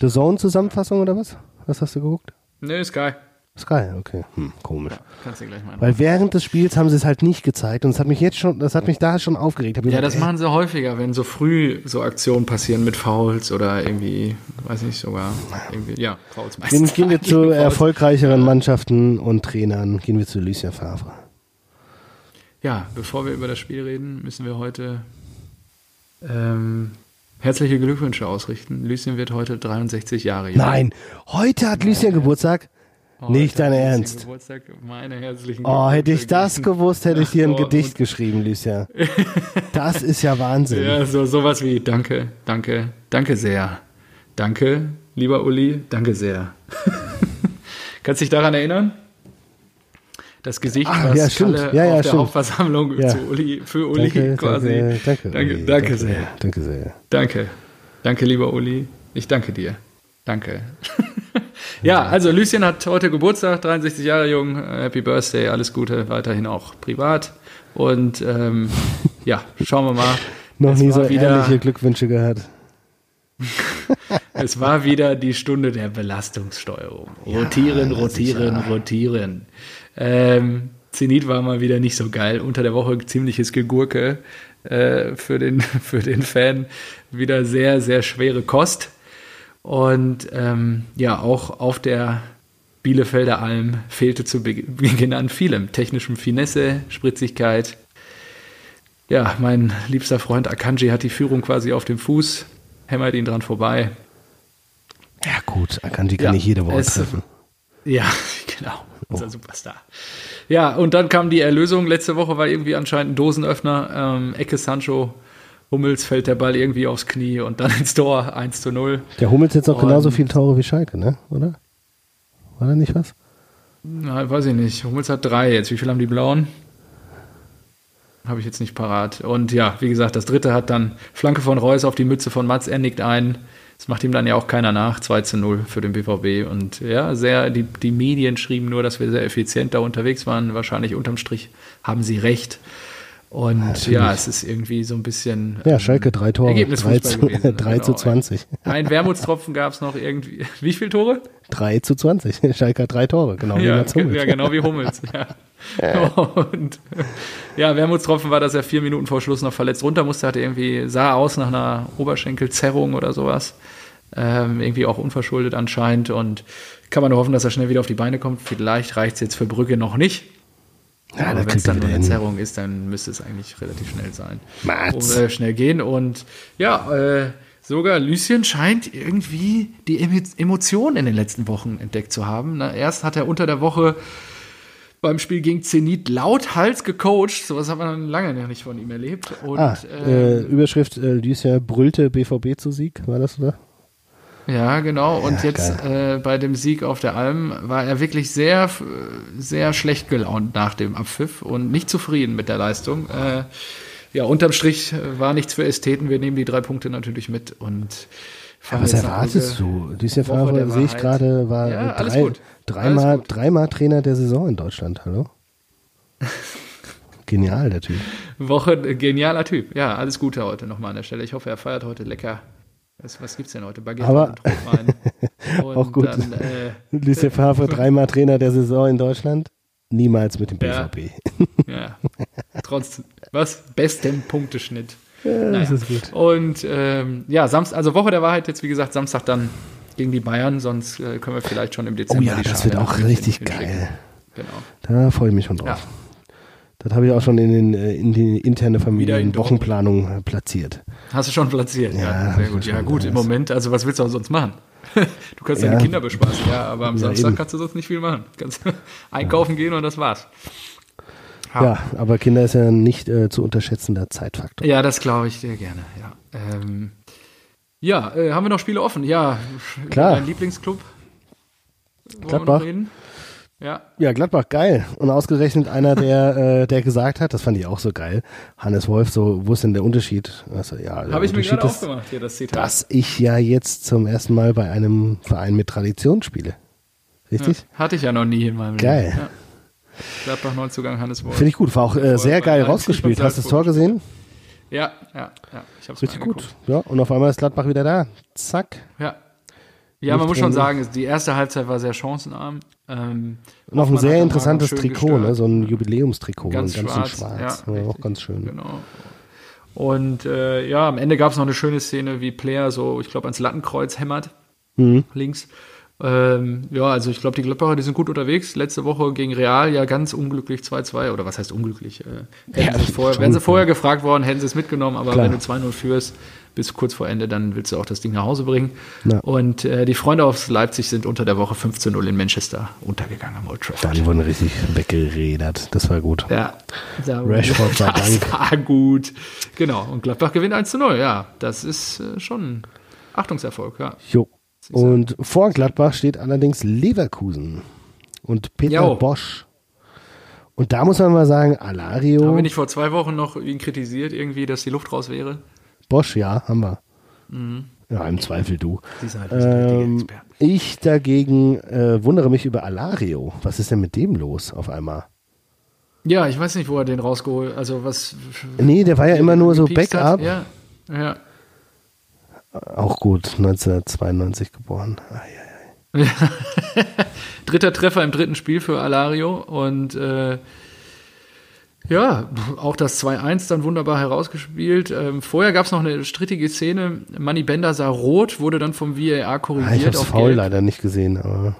The Zone-Zusammenfassung oder was? Was hast du geguckt?
Nö, Sky.
Sky, okay. Hm, komisch. Ja,
kannst du gleich mal
Weil während des Spiels haben sie es halt nicht gezeigt und es hat mich jetzt schon, das hat mich da schon aufgeregt.
ja, gesagt, das ey, machen sie häufiger, wenn so früh so Aktionen passieren mit Fouls oder irgendwie, weiß nicht, sogar irgendwie, ja,
Fouls meistens. Gehen, gehen wir zu erfolgreicheren Mannschaften und Trainern, gehen wir zu Lucien Favre.
ja, bevor wir über das Spiel reden, müssen wir heute ähm, herzliche Glückwünsche ausrichten. Lucien wird heute 63 Jahre
alt. Nein, heute hat Lucien Geburtstag. Heute Nicht dein Ernst.
Geburtstag. Meine herzlichen
Oh, hätte ich das gewusst, hätte ich dir ein Gedicht geschrieben, Lucien. Das ist ja Wahnsinn.
Ja, so sowas wie Danke, danke, danke sehr. Danke, lieber Uli, danke sehr. Kannst du dich daran erinnern? das Gesicht,
ah, was ja, stimmt.
Kalle
ja, ja,
auf der
stimmt.
Hauptversammlung
ja.
Uli, für Uli
danke,
quasi.
Danke, danke,
danke,
Uli,
danke, sehr.
Danke sehr.
Danke. Danke, lieber Uli. Ich danke dir. Danke. ja, also Lucien hat heute Geburtstag, 63 Jahre jung. Happy Birthday, alles Gute, weiterhin auch privat. Und ähm, ja, schauen wir mal.
Noch nie so wieder, ehrliche Glückwünsche gehört.
es war wieder die Stunde der Belastungssteuerung. Rotieren, ja, rotieren, ja. rotieren. Ähm, Zenit war mal wieder nicht so geil. Unter der Woche ziemliches Gegurke äh, für, den, für den Fan. Wieder sehr, sehr schwere Kost. Und ähm, ja, auch auf der Bielefelder Alm fehlte zu Beginn an vielem. Technischem Finesse, Spritzigkeit. Ja, mein liebster Freund Akanji hat die Führung quasi auf dem Fuß, hämmert ihn dran vorbei.
Ja, gut, Akanji kann ja, nicht jede Woche es, treffen.
Ja, genau unser oh. Superstar. Ja, und dann kam die Erlösung. Letzte Woche war irgendwie anscheinend ein Dosenöffner. Ähm, Ecke Sancho. Hummels fällt der Ball irgendwie aufs Knie und dann ins Tor 1 zu 0.
Der Hummels jetzt auch und, genauso viele Tore wie Schalke, ne? Oder? War da nicht was?
Na, weiß ich nicht. Hummels hat drei jetzt. Wie viel haben die Blauen? Habe ich jetzt nicht parat. Und ja, wie gesagt, das dritte hat dann Flanke von Reus auf die Mütze von Mats. Er nickt ein. Das macht ihm dann ja auch keiner nach, 2 zu 0 für den BVB. Und ja, sehr, die, die Medien schrieben nur, dass wir sehr effizient da unterwegs waren. Wahrscheinlich unterm Strich haben sie recht. Und ja, ja es ist irgendwie so ein bisschen.
Ja, Schalke drei Tore. Ergebnis 3 zu, gewesen, 3 genau. zu 20.
Ein Wermutstropfen gab es noch irgendwie. Wie viele Tore?
3 zu 20. Schalke drei Tore, genau
wie ja, Hummels. Ja, genau wie Hummels. ja. Und ja, Wermutstropfen war, dass er vier Minuten vor Schluss noch verletzt runter musste, hatte irgendwie, sah aus nach einer Oberschenkelzerrung oder sowas. Ähm, irgendwie auch unverschuldet anscheinend. Und kann man nur hoffen, dass er schnell wieder auf die Beine kommt. Vielleicht reicht es jetzt für Brücke noch nicht. Ja, Aber wenn es dann eine Zerrung ist, dann müsste es eigentlich relativ schnell sein.
Mats.
Oder schnell gehen. Und ja, äh, sogar Lucien scheint irgendwie die Emotionen in den letzten Wochen entdeckt zu haben. Na, erst hat er unter der Woche beim Spiel gegen Zenit lauthals gecoacht. Sowas hat man lange noch nicht von ihm erlebt. Und,
ah, äh, ähm, Überschrift, äh, Lucien brüllte BVB zu Sieg, war das, oder?
Ja, genau. Und ja, jetzt äh, bei dem Sieg auf der Alm war er wirklich sehr, sehr schlecht gelaunt nach dem Abpfiff und nicht zufrieden mit der Leistung. Äh, ja, unterm Strich war nichts für Ästheten. Wir nehmen die drei Punkte natürlich mit und
ja, was erwartest du? Dieses Favre, sehe ich gerade, war ja, drei, dreimal, dreimal Trainer der Saison in Deutschland. Hallo? Genial, der Typ.
Woche, genialer Typ. Ja, alles Gute heute nochmal an der Stelle. Ich hoffe, er feiert heute lecker was, was es denn heute?
Baguette Aber, und auch gut. Dann, äh, Lucien Favre, dreimal Trainer der Saison in Deutschland. Niemals mit dem BVB.
Ja, ja. trotz, was? Bestem Punkteschnitt.
Ja, naja. das ist gut.
Und ähm, ja, Samstag, also Woche der Wahrheit jetzt, wie gesagt, Samstag dann gegen die Bayern, sonst äh, können wir vielleicht schon im Dezember.
Oh ja, das wird auch richtig geil. Genau. Da freue ich mich schon drauf. Ja. Das habe ich auch schon in, den, äh, in die interne Familienwochenplanung äh, platziert.
Hast du schon platziert? Ja, ja sehr gut. Ja, gut, im Moment, also was willst du sonst machen? Du kannst ja. deine Kinder bespaßen, ja, aber am ja, Samstag eben. kannst du sonst nicht viel machen. Du kannst einkaufen gehen und das war's.
Ha. Ja, aber Kinder ist ja ein nicht äh, zu unterschätzender Zeitfaktor.
Ja, das glaube ich dir gerne, ja. Ähm, ja, äh, haben wir noch Spiele offen? Ja,
klar.
Dein Lieblingsclub?
Gladbach. Ja. ja, Gladbach, geil. Und ausgerechnet einer, der, äh, der gesagt hat, das fand ich auch so geil, Hannes Wolf, so, wo ist denn der Unterschied? Also, ja,
Habe ich mir gerade aufgemacht hier, das Zitat.
Dass ich ja jetzt zum ersten Mal bei einem Verein mit Tradition spiele. Richtig?
Ja, hatte ich ja noch nie in meinem
geil. Leben. Geil.
Ja. Gladbach Neuzugang Hannes Wolf.
Finde ich gut, war auch äh, sehr geil rausgespielt. Hast du das Tor gesehen?
Ja, ja, ja.
Ich hab's Richtig gut. Ja, und auf einmal ist Gladbach wieder da. Zack.
Ja, ja, man muss schon sagen, die erste Halbzeit war sehr chancenarm. Ähm,
Noch ein sehr interessantes Trikot, ne? so ein Jubiläumstrikot,
ganz,
ganz
schwarz.
schwarz. Ja, ja, auch ganz schön.
Genau. Und äh, ja, am Ende gab es noch eine schöne Szene, wie Player so, ich glaube, ans Lattenkreuz hämmert, mhm. links. Ähm, ja, also ich glaube, die Gladbacher, die sind gut unterwegs. Letzte Woche gegen Real ja ganz unglücklich 2-2 oder was heißt unglücklich? Äh, ja, sie vorher, wären sie vorher gefragt worden, hätten sie es mitgenommen, aber Klar. wenn du 2-0 führst, bis kurz vor Ende, dann willst du auch das Ding nach Hause bringen. Ja. Und äh, die Freunde aus Leipzig sind unter der Woche 15-0 in Manchester untergegangen am Old Trafford.
Dann wurden richtig weggeredert. Das war gut.
Ja, da, Rashford sei das Dank. war gut. Genau. Und Gladbach gewinnt 1-0. Ja, das ist äh, schon ein Achtungserfolg. Ja.
Jo. Und vor Gladbach steht allerdings Leverkusen und Peter jo. Bosch. Und da muss man mal sagen, Alario.
Haben wir nicht vor zwei Wochen noch ihn kritisiert, irgendwie, dass die Luft raus wäre?
Bosch, ja, haben wir. Mhm. Ja, im Zweifel du. Halt ähm, ich dagegen äh, wundere mich über Alario. Was ist denn mit dem los auf einmal?
Ja, ich weiß nicht, wo er den rausgeholt Also was.
Nee, der war ja immer nur so Backup.
Ja, ja.
Auch gut, 1992 geboren. Ai,
ai, ai. Dritter Treffer im dritten Spiel für Alario und äh, ja, auch das 2-1 dann wunderbar herausgespielt. Ähm, vorher gab es noch eine strittige Szene. Manny Bender sah rot, wurde dann vom VAR korrigiert. Ah, ich
habe Gelb. leider nicht gesehen, aber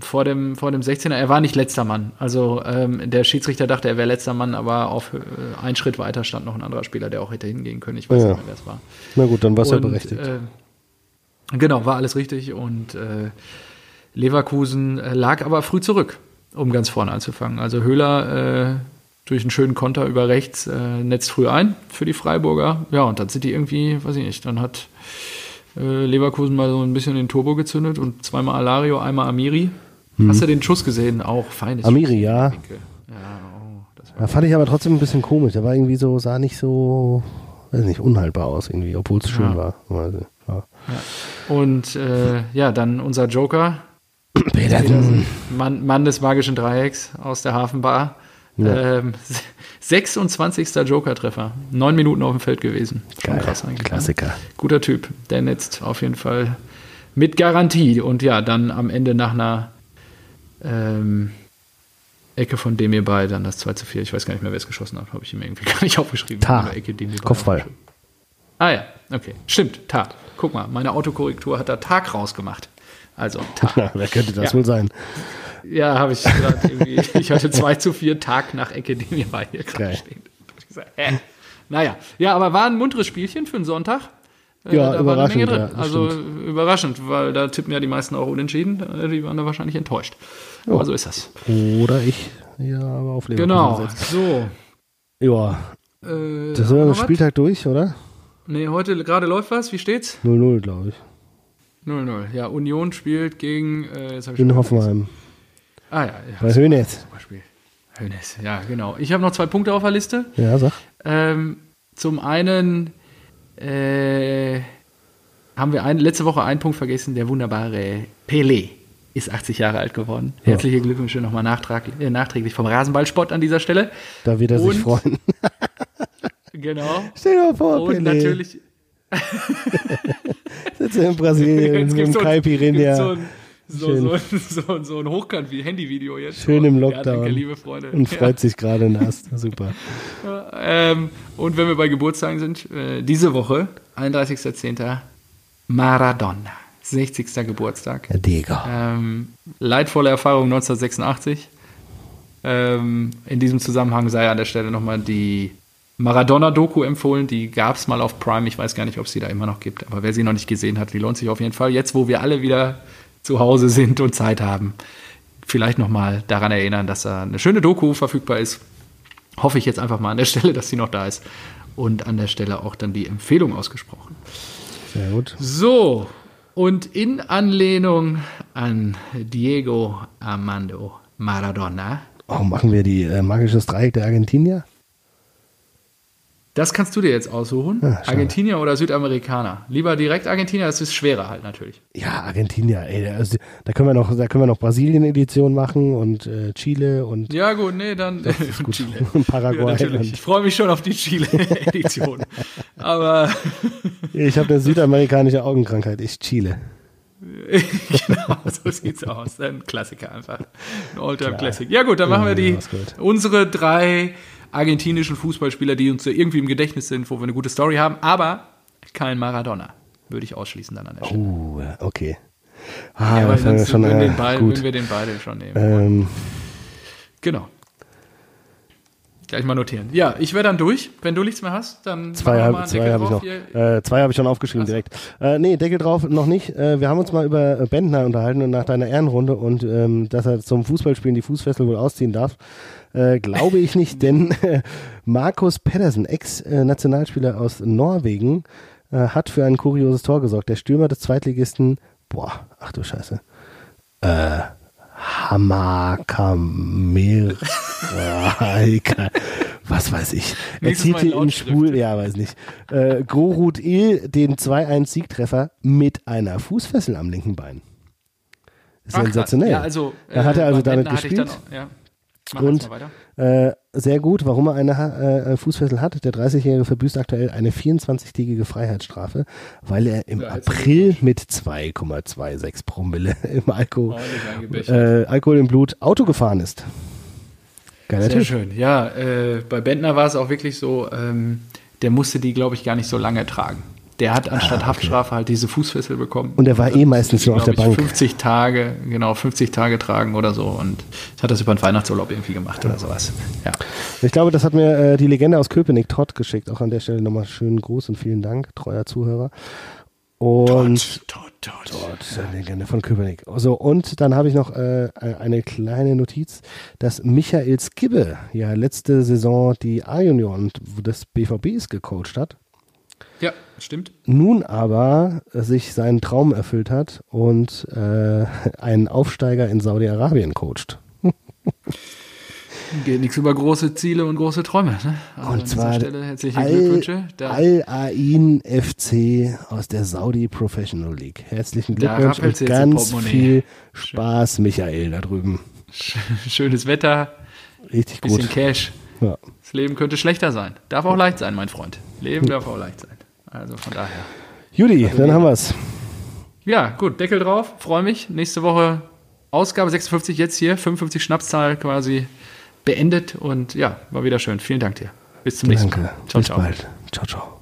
vor dem, vor dem 16er. Er war nicht letzter Mann. Also ähm, der Schiedsrichter dachte, er wäre letzter Mann, aber auf äh, einen Schritt weiter stand noch ein anderer Spieler, der auch hätte hingehen können. Ich weiß ja. nicht mehr, wer es war.
Na gut, dann war es ja berechtigt. Äh,
genau, war alles richtig. Und äh, Leverkusen äh, lag aber früh zurück, um ganz vorne anzufangen. Also Höhler äh, durch einen schönen Konter über rechts äh, netzt früh ein für die Freiburger. Ja, und dann sind die irgendwie, weiß ich nicht, dann hat äh, Leverkusen mal so ein bisschen den Turbo gezündet und zweimal Alario, einmal Amiri. Hm. Hast du den Schuss gesehen? Auch feines
Amiri, ja. Ja, oh, da fand ich aber trotzdem ein bisschen komisch. Der war irgendwie so, sah nicht so, weiß nicht, unhaltbar aus irgendwie, obwohl es schön war. Also,
ja. Ja. Und äh, ja, dann unser Joker.
Petersen.
Mann, Mann des magischen Dreiecks aus der Hafenbar. Ja. Ähm, 26. Joker-Treffer. Neun Minuten auf dem Feld gewesen.
Schon Geil. krass eigentlich. Ne? Klassiker.
Guter Typ. Der netzt auf jeden Fall mit Garantie. Und ja, dann am Ende nach einer ähm, Ecke von Demir bei, dann das 2 zu 4. Ich weiß gar nicht mehr, wer es geschossen hat. Habe ich ihm irgendwie gar nicht aufgeschrieben.
Ta.
Ecke,
Kopfball.
Ah ja, okay. Stimmt, Ta. Guck mal, meine Autokorrektur hat da Tag rausgemacht. Also Ta.
Ja, wer könnte das ja. wohl sein?
Ja, habe ich gerade irgendwie. ich hatte 2 zu 4 Tag nach Ecke, die mir bei hier gerade steht. Hä? Naja, ja, aber war ein munteres Spielchen für einen Sonntag.
Äh, ja, da überraschend. Ja,
also stimmt. überraschend, weil da tippen ja die meisten auch unentschieden. Äh, die waren da wahrscheinlich enttäuscht. Ja. Aber so ist das.
Oder ich. Ja, aber auf
Leverkusen Genau, gesetzt. so.
Ja. Äh, das ist der Spieltag durch, oder?
Nee, heute gerade läuft was. Wie steht's?
0-0, glaube ich.
0-0. Ja, Union spielt gegen. Äh,
In Hoffenheim. Vergessen.
Ah ja. ja
Bei Hönes.
Zum Beispiel. Hönes, ja, genau. Ich habe noch zwei Punkte auf der Liste.
Ja, sag.
Ähm, zum einen äh, haben wir ein, letzte Woche einen Punkt vergessen, der wunderbare Pelé ist 80 Jahre alt geworden. Ja. Herzliche Glückwünsche nochmal äh, nachträglich vom Rasenballsport an dieser Stelle.
Da wird er Und, sich freuen.
genau.
Stell dir mal vor,
Und Pelé. natürlich.
Sitze in Brasilien mit dem so, Caipirinha. So ein,
so, so, so, so, ein Hochkant wie Handyvideo jetzt.
Schön im Lockdown. Ja, danke, liebe Freunde. Und freut ja. sich gerade nass. Super.
Ja, ähm, und wenn wir bei Geburtstagen sind, äh, diese Woche, 31.10. Maradona. 60. Geburtstag.
Ja, Digga.
Ähm, leidvolle Erfahrung 1986. Ähm, in diesem Zusammenhang sei an der Stelle nochmal die Maradona-Doku empfohlen. Die gab es mal auf Prime. Ich weiß gar nicht, ob es die da immer noch gibt. Aber wer sie noch nicht gesehen hat, die lohnt sich auf jeden Fall. Jetzt, wo wir alle wieder zu Hause sind und Zeit haben, vielleicht nochmal daran erinnern, dass da eine schöne Doku verfügbar ist. Hoffe ich jetzt einfach mal an der Stelle, dass sie noch da ist. Und an der Stelle auch dann die Empfehlung ausgesprochen.
Sehr gut.
So, und in Anlehnung an Diego Armando Maradona.
Oh, machen wir die äh, magisches Dreieck der Argentinier?
Das kannst du dir jetzt aussuchen. Ja, Argentinier oder Südamerikaner? Lieber direkt Argentinier, das ist schwerer halt natürlich.
Ja, Argentinier, ey, also, da können wir noch, da können wir noch Brasilien-Edition machen und äh, Chile und.
Ja, gut, nee, dann
gut. Chile. Und Paraguay. Ja,
ich freue mich schon auf die Chile-Edition. Aber.
ich habe eine südamerikanische Augenkrankheit, ich Chile.
genau, so sieht's aus. Ein Klassiker einfach. Ein All-Time-Classic. Ja, gut, dann machen wir die unsere drei argentinischen Fußballspieler, die uns irgendwie im Gedächtnis sind, wo wir eine gute Story haben, aber kein Maradona. Würde ich ausschließen dann an der Stelle.
Oh, okay. Ah,
ja,
das
sonst
schon
würden,
äh,
den Ball,
gut.
würden wir den beide schon nehmen.
Ähm,
Genau. Gleich mal notieren. Ja, ich wäre dann durch. Wenn du nichts mehr hast, dann
Zwei habe
einen
zwei hab ich noch. Äh, zwei habe ich schon aufgeschrieben
so.
direkt. Äh, nee, Deckel drauf noch nicht. Äh, wir haben uns mal über äh, Bentner unterhalten und nach deiner Ehrenrunde und ähm, dass er zum Fußballspielen die Fußfessel wohl ausziehen darf. Äh, glaube ich nicht, denn äh, Markus Pedersen, Ex-Nationalspieler aus Norwegen, äh, hat für ein kurioses Tor gesorgt. Der Stürmer des Zweitligisten, boah, ach du Scheiße, äh, Hamakamir, was weiß ich. Erzielte im. Spul, ja, weiß nicht. Äh, Gorut Il den 2-1-Siegtreffer mit einer Fußfessel am linken Bein. Sensationell.
Ja, also,
Er hatte also damit gespielt.
Dann, ja.
Und-. Äh, sehr gut. Warum er eine Ha- äh, Fußfessel hat, der 30-Jährige verbüßt aktuell eine 24-tägige Freiheitsstrafe, weil er im
Ja,
April mit 2,26 Promille im Alko
Ordentlich eingebechert.
äh, Alkohol im Blut Auto gefahren ist. Geiler
Sehr
Typ.
schön. Ja, äh, bei Bentner war es auch wirklich so, ähm, der musste die, glaube ich, gar nicht so lange tragen. Der hat anstatt Haftstrafe halt diese Fußfessel bekommen.
Ah, Und er war eh
musste
meistens nur auf der Bank.
50 Tage, genau, 50 Tage tragen oder so. Und hat das über den Weihnachtsurlaub irgendwie gemacht oder sowas. Ja.
Ich glaube, das hat mir äh, die Legende aus Köpenick, Todd, geschickt. Auch an der Stelle nochmal schönen Gruß und vielen Dank, treuer Zuhörer. Und
tot, tot.
Gott, eine Legende von Köpenick. So, und dann habe ich noch äh, eine kleine Notiz, dass Michael Skibbe ja letzte Saison die A-Junioren des BVBs gecoacht hat,
Ja, stimmt.
nun aber sich seinen Traum erfüllt hat und äh, einen Aufsteiger in Saudi-Arabien coacht.
Geht nichts über große Ziele und große Träume. Ne? Also
Und zwar
herzliche
Al-
Glückwünsche. Da,
Al-Ain FC aus der Saudi Professional League. Herzlichen Glückwunsch und ganz viel Spaß, Michael, da drüben.
schönes Wetter,
Richtig
bisschen
gut.
Cash.
Ja.
Das Leben könnte schlechter sein. Darf auch leicht sein, mein Freund. Leben darf auch leicht sein. Also von daher.
Judy,
Also
dann
wir-
haben wir's.
Ja, gut, Deckel drauf. Freue mich. Nächste Woche Ausgabe 56 jetzt hier. 55 Schnapszahl quasi beendet. Und ja, war wieder schön. Vielen Dank dir. Bis zum nächsten
Danke.
Mal. Ciao,
Bis
ciao.
bald. Ciao, ciao.